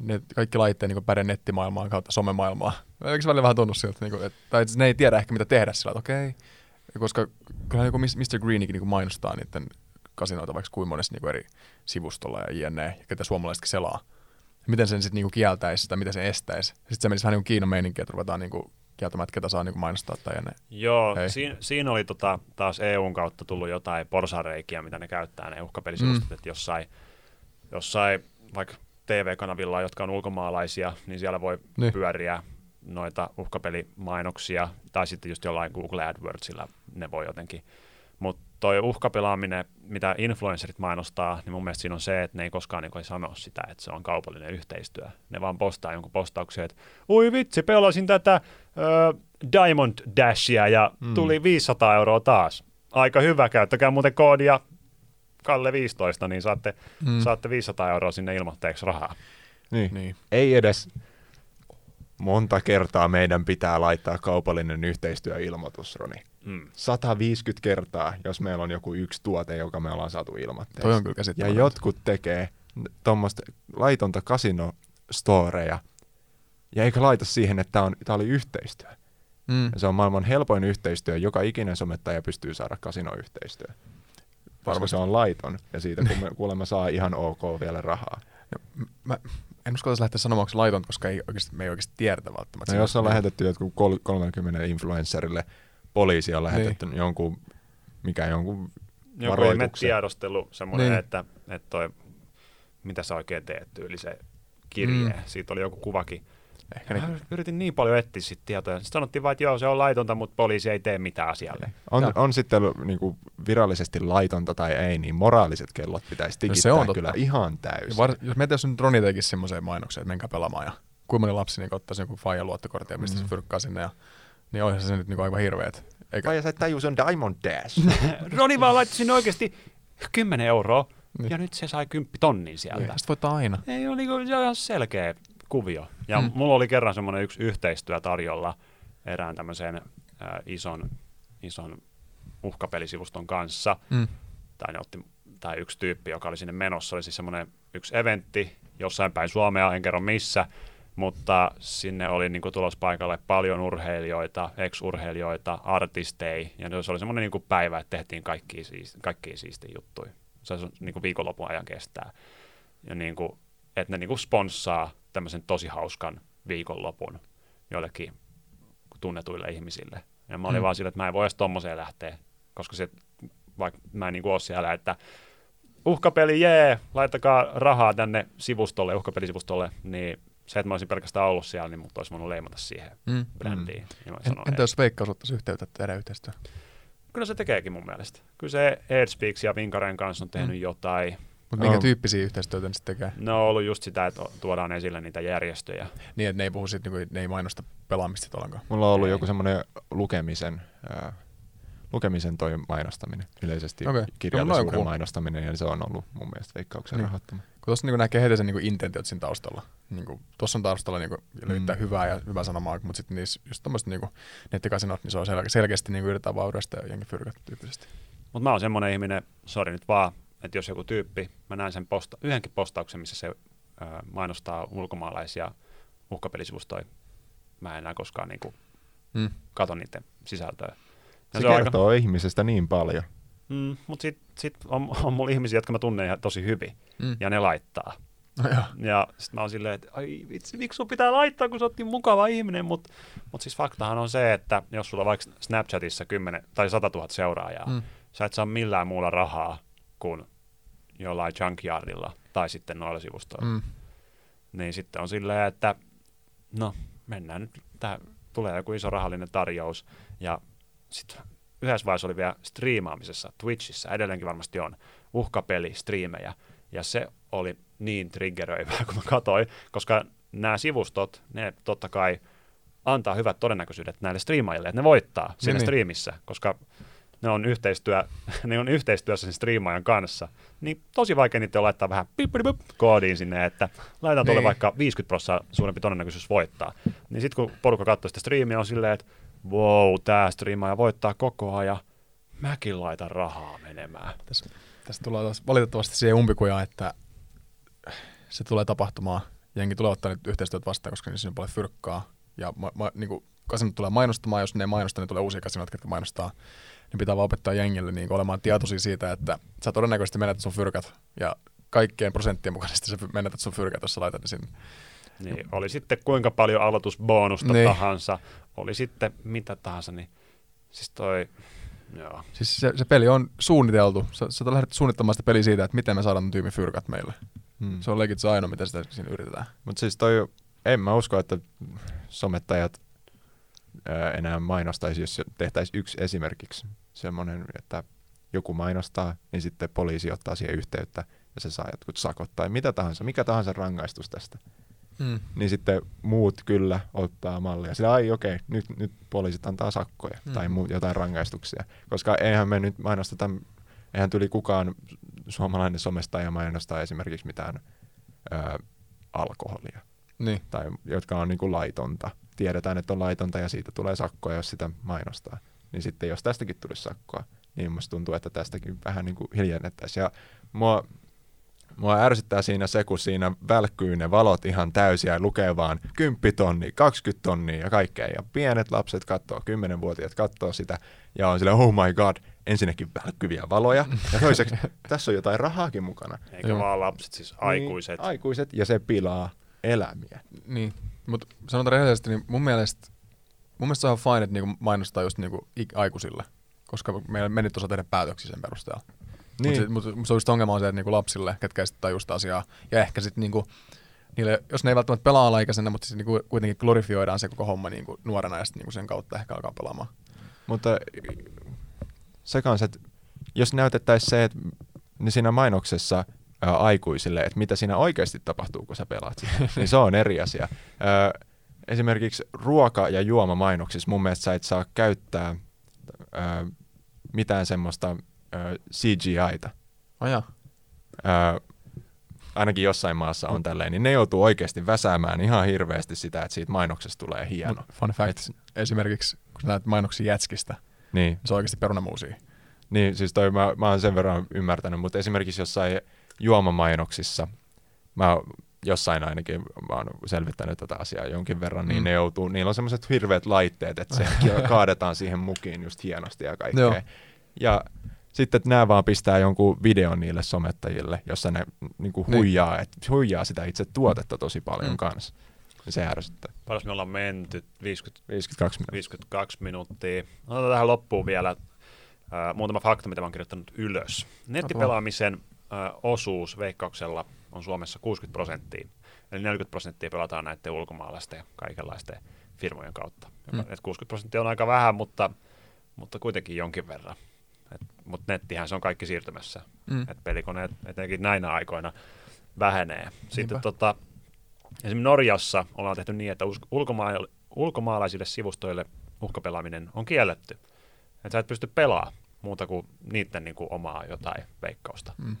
ne kaikki laitteet niin päde nettimaailmaan kautta somemaailmaa. Eikö se välillä vähän tunnu siltä, niin kuin, että, tai ne ei tiedä ehkä mitä tehdä sillä, että okei. Okay. Koska kyllähän niin Mr. Greenikin niin mainostaa niiden kasinoita vaikka kuin monessa niin eri sivustolla ja jne, ja ketä suomalaisetkin selaa. Miten sen sitten niin kieltäisi tai miten se estäisi. Sitten se menisi vähän niin kuin Kiinan meininki, että ruvetaan niin kuin kieltämättä, ketä saa niin mainostaa tai ne. Joo, Ei. siinä, siinä oli tota, taas EUn kautta tullut jotain porsareikiä, mitä ne käyttää, ne uhkapelisivustot, mm. että jossain, jossain vaikka TV-kanavilla, jotka on ulkomaalaisia, niin siellä voi niin. pyöriä noita uhkapelimainoksia, tai sitten just jollain Google AdWordsilla ne voi jotenkin. Mutta toi uhkapelaaminen, mitä influencerit mainostaa, niin mun mielestä siinä on se, että ne ei koskaan niin sano sitä, että se on kaupallinen yhteistyö. Ne vaan postaa jonkun postauksen, että oi vitsi, pelasin tätä ö, Diamond Dashia ja Mm. tuli 500 euroa taas. Aika hyvä, käyttäkää muuten koodia Kalle 15, niin saatte, Mm. mm. saatte 500 euroa sinne ilmoitteeksi rahaa. Niin. Niin. Ei edes monta kertaa meidän pitää laittaa kaupallinen yhteistyöilmoitus, Roni. Mm. 150 kertaa, jos meillä on joku yksi tuote, joka me ollaan saatu ilmoitteeksi. Toi on kyllä Ja jotkut tekee tuommoista laitonta kasinostoreja, ja eikä laita siihen, että tämä, oli yhteistyö. Mm. Ja se on maailman helpoin yhteistyö, joka ikinen somettaja pystyy saada kasinoyhteistyö. Varmasti. se on laiton, ja siitä kun me kuulemma saa ihan ok vielä rahaa. Mä en uskaltaisi lähteä sanomaan, onko se laitonta, koska ei oikeasti, me ei oikeasti tiedetä välttämättä. No jos on Niin. lähetetty jotkut kol- 30 influencerille, poliisi on lähetetty niin. jonkun, mikä jonkun Joku varoituksen. tiedostelu, semmoinen, Niin. että, että toi, mitä sä oikein teet, tyyli se kirje. Mm. Siitä oli joku kuvakin. Ehkä niin, yritin niin paljon etsiä sit tietoja. Sitten sanottiin vain, että joo, se on laitonta, mutta poliisi ei tee mitään asialle. On, Joo. on sitten niin kuin virallisesti laitonta tai ei, niin moraaliset kellot pitäisi No se tikittää on kyllä ihan täysin. var, jos meitä jos nyt Roni tekisi semmoiseen mainokseen, että menkää pelaamaan ja kuinka moni lapsi niin ottaisi joku faija luottokortin ja pistäisi Mm. fyrkkaa sinne ja niin olisihan se nyt niin aivan hirveet. Eikä, Vai sä et tajuu, se on Diamond Dash. Roni vaan laittoi sinne oikeasti 10 euroa, Niin. niin. ja nyt se sai 10 tonnin sieltä. ja sitten voittaa aina. Ei ole niinku, se on ihan selkeä kuvio. Ja Mm. mulla oli kerran semmoinen yksi yhteistyö tarjolla erään tämmöisen äh, ison, ison uhkapelisivuston kanssa. Mm. Tai, ne otti, tai yksi tyyppi, joka oli sinne menossa, oli siis semmoinen yksi eventti jossain päin Suomea, en kerro missä, mutta sinne oli niinku tulos paikalle paljon urheilijoita, ex-urheilijoita, artisteja, ja se oli semmoinen niinku päivä, että tehtiin kaikkia, siisti, kaikkia siistiä juttuja. Se on niinku viikonlopun ajan kestää. Ja niinku, että ne niinku sponssaa tämmöisen tosi hauskan viikonlopun joillekin tunnetuille ihmisille. Ja mä olin Mm. mm. vaan sillä, että mä en voi edes tommoseen lähteä, koska se, vaikka mä en niinku ole siellä, että uhkapeli, jee, laittakaa rahaa tänne sivustolle, uhkapelisivustolle, niin se, että mä olisin pelkästään ollut siellä, niin mut olisi voinut leimata siihen Mm. brändiin. Mm. Mä En, entä jos Veikkaus ottaisi yhteyttä, tehdään yhteistyötä? Kyllä se tekeekin mun mielestä. Kyllä se Airspeaks ja Vinkaren kanssa on tehnyt Mm. mm. jotain. Mutta minkä On. tyyppisiä yhteistyötä ne sitten tekee? Ne on ollut just sitä, että tuodaan esille niitä järjestöjä. Niin, että ne ei puhu sit, niinku, ne ei mainosta pelaamista ollenkaan. Mulla on ollut Ei. joku semmoinen lukemisen, ää, lukemisen toi mainostaminen, yleisesti okay. No, kirjallisuuden no, mainostaminen, ja se on ollut mun mielestä veikkauksen Niin. rahoittama. Kun tuossa niin näkee heti sen niin intentiot siinä taustalla. Niin tuossa on taustalla niin löytää Mm. hyvää ja hyvää sanomaa, mutta sitten niissä just tommoset niin nettikasinot, niin se on sel- selkeästi niin yritetään vaan yhdistää jengi fyrkät tyyppisesti. Mutta mä oon semmoinen ihminen, sori nyt vaan, että jos joku tyyppi, mä näen sen posta, yhdenkin postauksen, missä se ö, mainostaa ulkomaalaisia uhkapelisivustoja, mä en enää koskaan niinku Mm. kato niiden sisältöä. Se, se kertoo aika... ihmisestä niin paljon. Mm, mutta sitten sit on, on mulla ihmisiä, jotka mä tunnen ihan tosi hyvin, Mm. ja ne laittaa. No, joo. Ja sitten mä oon silleen, että ai vitsi, miksi sun pitää laittaa, kun sä oot niin mukava ihminen, mutta mut siis faktahan on se, että jos sulla on vaikka Snapchatissa 10 tai 100 000 seuraajaa, mm. sä et saa millään muulla rahaa kuin jollain junkyardilla tai sitten noilla sivustoilla. Mm. Niin sitten on silleen, että no mennään nyt, tää tulee joku iso rahallinen tarjous ja sitten yhdessä vaiheessa oli vielä striimaamisessa Twitchissä, edelleenkin varmasti on, uhkapeli, striimejä, ja se oli niin triggeröivää, kun mä katsoin, koska nämä sivustot, ne totta kai antaa hyvät todennäköisyydet näille striimaajille, että ne voittaa siinä Niin, niin. striimissä, koska ne on, yhteistyö, ne on yhteistyössä sen striimaajan kanssa, niin tosi vaikea niitä laittaa vähän pip, pip, pip, koodiin sinne, että laitetaan tuolle Niin. vaikka 50 prosenttia suurempi todennäköisyys voittaa. Niin sitten kun porukka katsoo sitä striimiä, on silleen, että wow, tämä striimaaja voittaa koko ajan, mäkin laitan rahaa menemään. Tässä, tässä tulee taas valitettavasti siihen umpikuja, että se tulee tapahtumaan. Jengi tulee ottaa nyt yhteistyöt vastaan, koska niissä on paljon fyrkkaa. Ja ma, ma, niin kuin kasinot tulee mainostamaan, jos ne ei mainosta, niin tulee uusia kasinot, jotka mainostaa. Niin pitää vaan opettaa jengille niin olemaan tietoisia siitä, että sä todennäköisesti menetät sun fyrkät. Ja kaikkien prosenttien mukaisesti sä menetät sun fyrkät, jos sä laitat ne sinne. Niin, oli sitten kuinka paljon aloitusbonusta Niin. tahansa, oli sitten mitä tahansa, niin siis toi, joo. Siis se, se peli on suunniteltu. Sä, sä lähdet suunnittamaan sitä peliä siitä, että miten me saadaan tyypin fyrkat meille. Hmm. Se on legit se ainoa, mitä sitä siinä yritetään. Mutta siis toi, en mä usko, että somettajat enää mainostaisi, jos tehtäisiin yksi esimerkiksi semmoinen, että joku mainostaa, niin sitten poliisi ottaa siihen yhteyttä ja se saa jotkut sakot tai mitä tahansa, mikä tahansa rangaistus tästä. Mm. Niin sitten muut kyllä ottaa mallia. Sillä ai okei, okay, nyt, nyt poliisit antaa sakkoja Mm. tai muu, jotain rangaistuksia. Koska eihän me nyt mainosteta, eihän tuli kukaan suomalainen somestaja mainostaa esimerkiksi mitään ö, alkoholia Niin. tai jotka on niin kuin laitonta. Tiedetään, että on laitonta ja siitä tulee sakkoa, jos sitä mainostaa. Niin sitten jos tästäkin tulisi sakkoa, niin musta tuntuu, että tästäkin vähän niin kuin hiljennettäisiin. Ja mua, mua ärsyttää siinä se, kun siinä välkkyy ne valot ihan täysiä ja lukee vaan 10 tonni, 20 tonnia ja kaikkea. Ja pienet lapset katsoo, 10-vuotiaat katsoo sitä ja on silleen, oh my god, ensinnäkin välkkyviä valoja. Ja toiseksi, tässä on jotain rahaakin mukana. Eikä Joo. vaan lapset, siis aikuiset. Niin, aikuiset ja se pilaa elämiä. Niin. Mutta sanotaan rehellisesti, niin mun mielestä, mun mielestä se on fine, että niinku mainostaa just niinku ik- aikuisille. Koska meillä me nyt osaa tehdä päätöksiä sen perusteella. Niin. Mutta mut, mut se on just ongelma on se, että niinku lapsille, ketkä ei sitten tajua sitä asiaa, ja ehkä sitten niinku, niille, jos ne ei välttämättä pelaa alaikäisenä, mutta siis niinku kuitenkin glorifioidaan se koko homma niinku nuorena ja sitten niinku sen kautta ehkä alkaa pelaamaan. Mutta se kanssa, että jos näytettäisiin se, että niin siinä mainoksessa ää, aikuisille, että mitä siinä oikeasti tapahtuu, kun sä pelaat sitä, niin se on eri asia. Ää, esimerkiksi ruoka- ja juomamainoksissa mun mielestä sä et saa käyttää ää, mitään semmoista ää, CGI-ta. Aja. Ää, ainakin jossain maassa on tälleen, niin ne joutuu oikeasti väsäämään ihan hirveästi sitä, että siitä mainoksesta tulee hieno. Fun fact, esimerkiksi kun sä näet mainoksia jätskistä, Niin. se on oikeasti perunamuusia. Niin, siis toi mä, mä oon sen verran ymmärtänyt, mutta esimerkiksi jossain juomamainoksissa, mä jossain ainakin mä oon selvittänyt tätä asiaa jonkin verran, niin Mm. ne joutuu, niillä on semmoiset hirveät laitteet, että se kaadetaan siihen mukiin just hienosti ja kaikkea. Joo. Ja sitten että nämä vaan pistää jonkun videon niille somettajille, jossa ne niinku Niin. huijaa, et, huijaa sitä itse tuotetta tosi paljon Mm. kanssa. Se ärsyttää. Paljon me ollaan menty? 50, 52 minuuttia. 52 minuuttia. Otetaan tähän loppuun vielä äh, muutama fakta, mitä mä oon kirjoittanut ylös. Nettipelaamisen osuus veikkauksella on Suomessa 60 prosenttia. Eli 40 prosenttia pelataan näiden ulkomaalaisten ja kaikenlaisten firmojen kautta. Mm. Mm. 60 prosenttia on aika vähän, mutta, mutta kuitenkin jonkin verran. Mutta nettihän se on kaikki siirtymässä. Mm. Et pelikoneet etenkin näinä aikoina vähenee. Sitten Niinpä. tota, esimerkiksi Norjassa ollaan tehty niin, että us- ulkomaal- ulkomaalaisille sivustoille uhkapelaaminen on kielletty. Että sä et pysty pelaamaan muuta kuin niiden niin kuin omaa jotain veikkausta. Mm.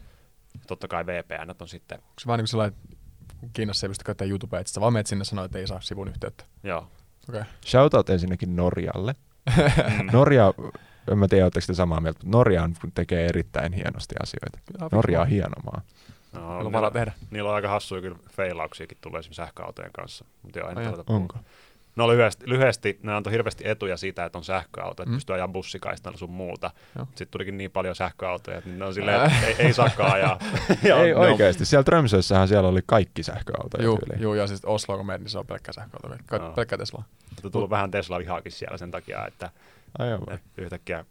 Totta kai VPN on sitten, Onko se vaan niin kuin sellainen, että kun Kiinassa ei pysty käyttämään YouTubea, että sä vaan menet sinne sanoa, että ei saa sivun yhteyttä. joo. Okei. Okay. Shoutout ensinnäkin Norjalle. Norja, en mä tiedä, oletteko te samaa mieltä, mutta Norja on- tekee erittäin hienosti asioita. Norja on hieno maa. No, Onko niillä, tehdä? niillä on aika hassuja kyllä feilauksiakin tulee esimerkiksi sähköautojen kanssa. Mutta joo, en Ai nyt jaa, aloita puhua. Onko? No lyhyesti, lyhyesti ne antoi hirveästi etuja siitä, että on sähköauto, että Mm. pystyy ajaa bussikaistalla sun muuta. Joo. Sitten tulikin niin paljon sähköautoja, että ne on silleen, että ei, ei saakaan ajaa. Ja ei on- oikeasti. Siellä Trömsössähän siellä oli kaikki sähköautoja Juu, tyyliin. juu, ja siis Oslo kun menet, niin se on pelkkä sähköauto. Ka- Joo. pelkkä Tesla. Mutta tullut vähän Tesla-vihaakin siellä sen takia, että, Aivan. että yhtäkkiä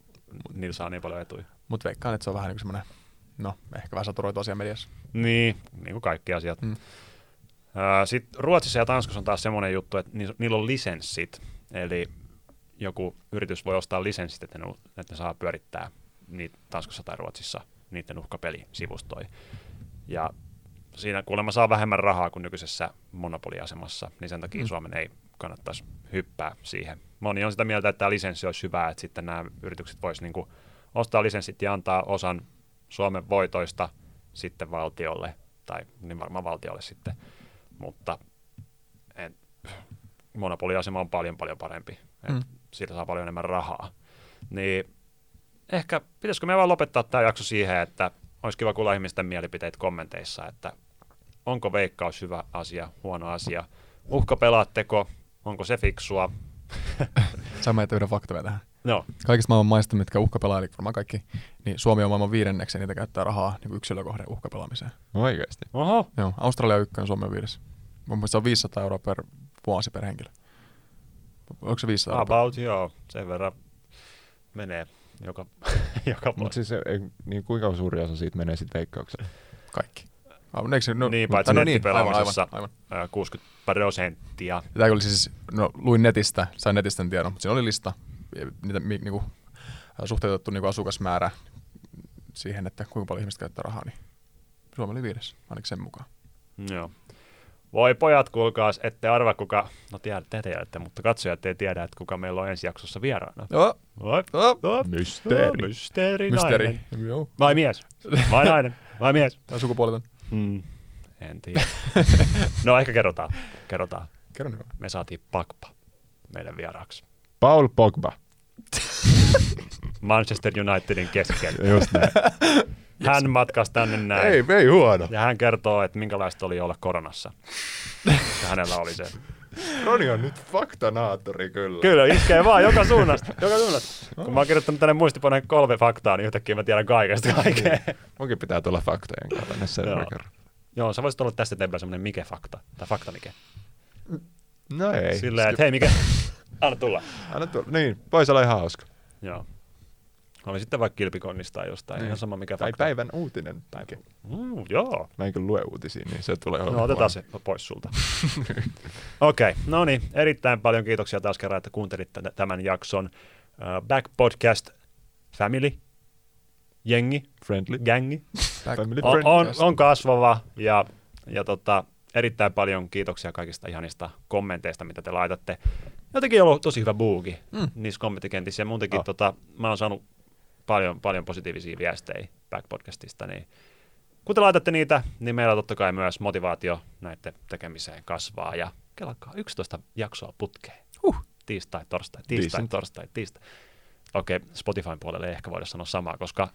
niillä saa niin paljon etuja. Mutta veikkaan, että se on vähän niin kuin semmoinen, no, ehkä vähän saturoitu asia mediassa. Niin, niin kuin kaikki asiat. Mm. Sitten Ruotsissa ja Tanskassa on taas semmoinen juttu, että ni- niillä on lisenssit. Eli joku yritys voi ostaa lisenssit, että ne, että ne saa pyörittää niitä Tanskassa tai Ruotsissa niiden uhkapelisivustoja. Ja siinä kuulemma saa vähemmän rahaa kuin nykyisessä monopoliasemassa, niin sen takia mm. Suomen ei kannattaisi hyppää siihen. Moni on sitä mieltä, että tämä lisenssi olisi hyvä, että sitten nämä yritykset voisivat niinku ostaa lisenssit ja antaa osan Suomen voitoista sitten valtiolle, tai niin varmaan valtiolle sitten, mutta en, monopoliasema on paljon paljon parempi, että Mm. siitä saa paljon enemmän rahaa. Niin ehkä pitäisikö me vaan lopettaa tämä jakso siihen, että olisi kiva kuulla ihmisten mielipiteitä kommenteissa, että onko veikkaus hyvä asia, huono asia, uhkapelaatteko, onko se fiksua? Sä että yhden vielä tähän. No, Kaikista maailman maista, mitkä uhkapelaa, eli varmaan kaikki, niin Suomi on maailman viidenneksi, ja niitä käyttää rahaa niin yksilökohden uhkapelaamiseen. Oikeasti. oho, Joo, Australia on ykkönen, Suomi on viides. Mun mielestä se on 500 euroa per vuosi per henkilö. onko se 500? About, joo, sen verran menee joka, joka Mutta siis ei- niin kuinka suuri osa siitä menee sitten veikkaukseen? Kaikki. Aivan, eikö se, no, Niin, paitsi no niin, aivan, aivan, aivan. ää, 60 prosenttia. Tämä oli siis, no luin netistä, sain netistä tiedon, mutta siinä oli lista, niitä mi, niinku, ää, suhteutettu niinku asukasmäärä siihen, että kuinka paljon ihmiset käyttää rahaa, niin Suomi oli viides, ainakin sen mukaan. Joo. Voi pojat, kuulkaas, ette arva kuka, no tiedätte, te tiedätte, mutta katsojat ei tiedä, että kuka meillä on ensi jaksossa vieraana. Joo, Oi, joo. oi, Mysteeri. Mysteeri, Mysteeri. nainen. Joo. Vai mies? Vai nainen? Vai mies? Tai sukupuoliton. Mm. En tiedä. no ehkä kerrotaan. Kerrotaan. Kerro nyt vaan. Me saatiin Pakpa meidän vieraaksi. Paul Pogba. Manchester Unitedin keskellä. Just näin. Hän matkasi tänne näin. ei, ei huono. Ja hän kertoo, että minkälaista oli olla koronassa. Ja hänellä oli se. Roni on nyt faktanaattori kyllä. Kyllä, iskee vaan joka suunnasta. Joka suunnasta. Kun mä oon kirjoittanut tänne muistipaneen kolme faktaa, niin yhtäkkiä mä tiedän kaikesta kaikkea. Munkin pitää tulla faktojen kanssa sen Joo. Joo, sä voisit olla tästä eteenpäin semmonen Mike-fakta. Tai fakta Mike. No ei. Silleen, että hei Mike, anna tulla. Anna tulla. Niin, voisi olla ihan hauska. Joo. Oli sitten vaikka kilpikonnista tai jostain, Niin. ihan sama mikä Tai fakta. päivän uutinen. Tai... Mm, joo. Mä en kyllä lue uutisia, niin se tulee No olemaan. otetaan se pois sulta. Okei, okay, no niin, erittäin paljon kiitoksia taas kerran, että kuuntelitte t- tämän jakson. Back Podcast Family, jengi, Friendly. gängi, Back- Family on, on, on kasvava ja, ja tota, erittäin paljon kiitoksia kaikista ihanista kommenteista, mitä te laitatte. Jotenkin on ollut tosi hyvä buugi mm. niissä kommenttikentissä ja muutenkin Ah. tota, mä oon saanut paljon, paljon positiivisia viestejä Back Podcastista, niin kun te laitatte niitä, niin meillä totta kai myös motivaatio näiden tekemiseen kasvaa ja kelakkaa 11 jaksoa putkeen. Huh. Tiistai, torstai, tiistai, Decent. torstai, tiistai. Okei, Spotifyn puolelle ei ehkä voida sanoa samaa, koska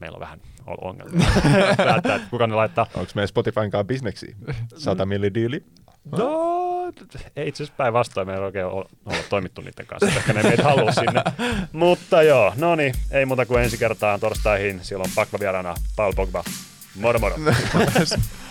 meillä on vähän ongelmia päättää, että kuka ne laittaa. Onko meidän Spotifyn kanssa bisneksiä? 100 milli diili? No, ei itse asiassa päinvastoin me ei oikein olla toimittu niiden kanssa, ehkä ne meitä halua sinne. Mutta joo, no niin, ei muuta kuin ensi kertaan torstaihin. Siellä on Pakva vieraana Paul Pogba. Moro moro.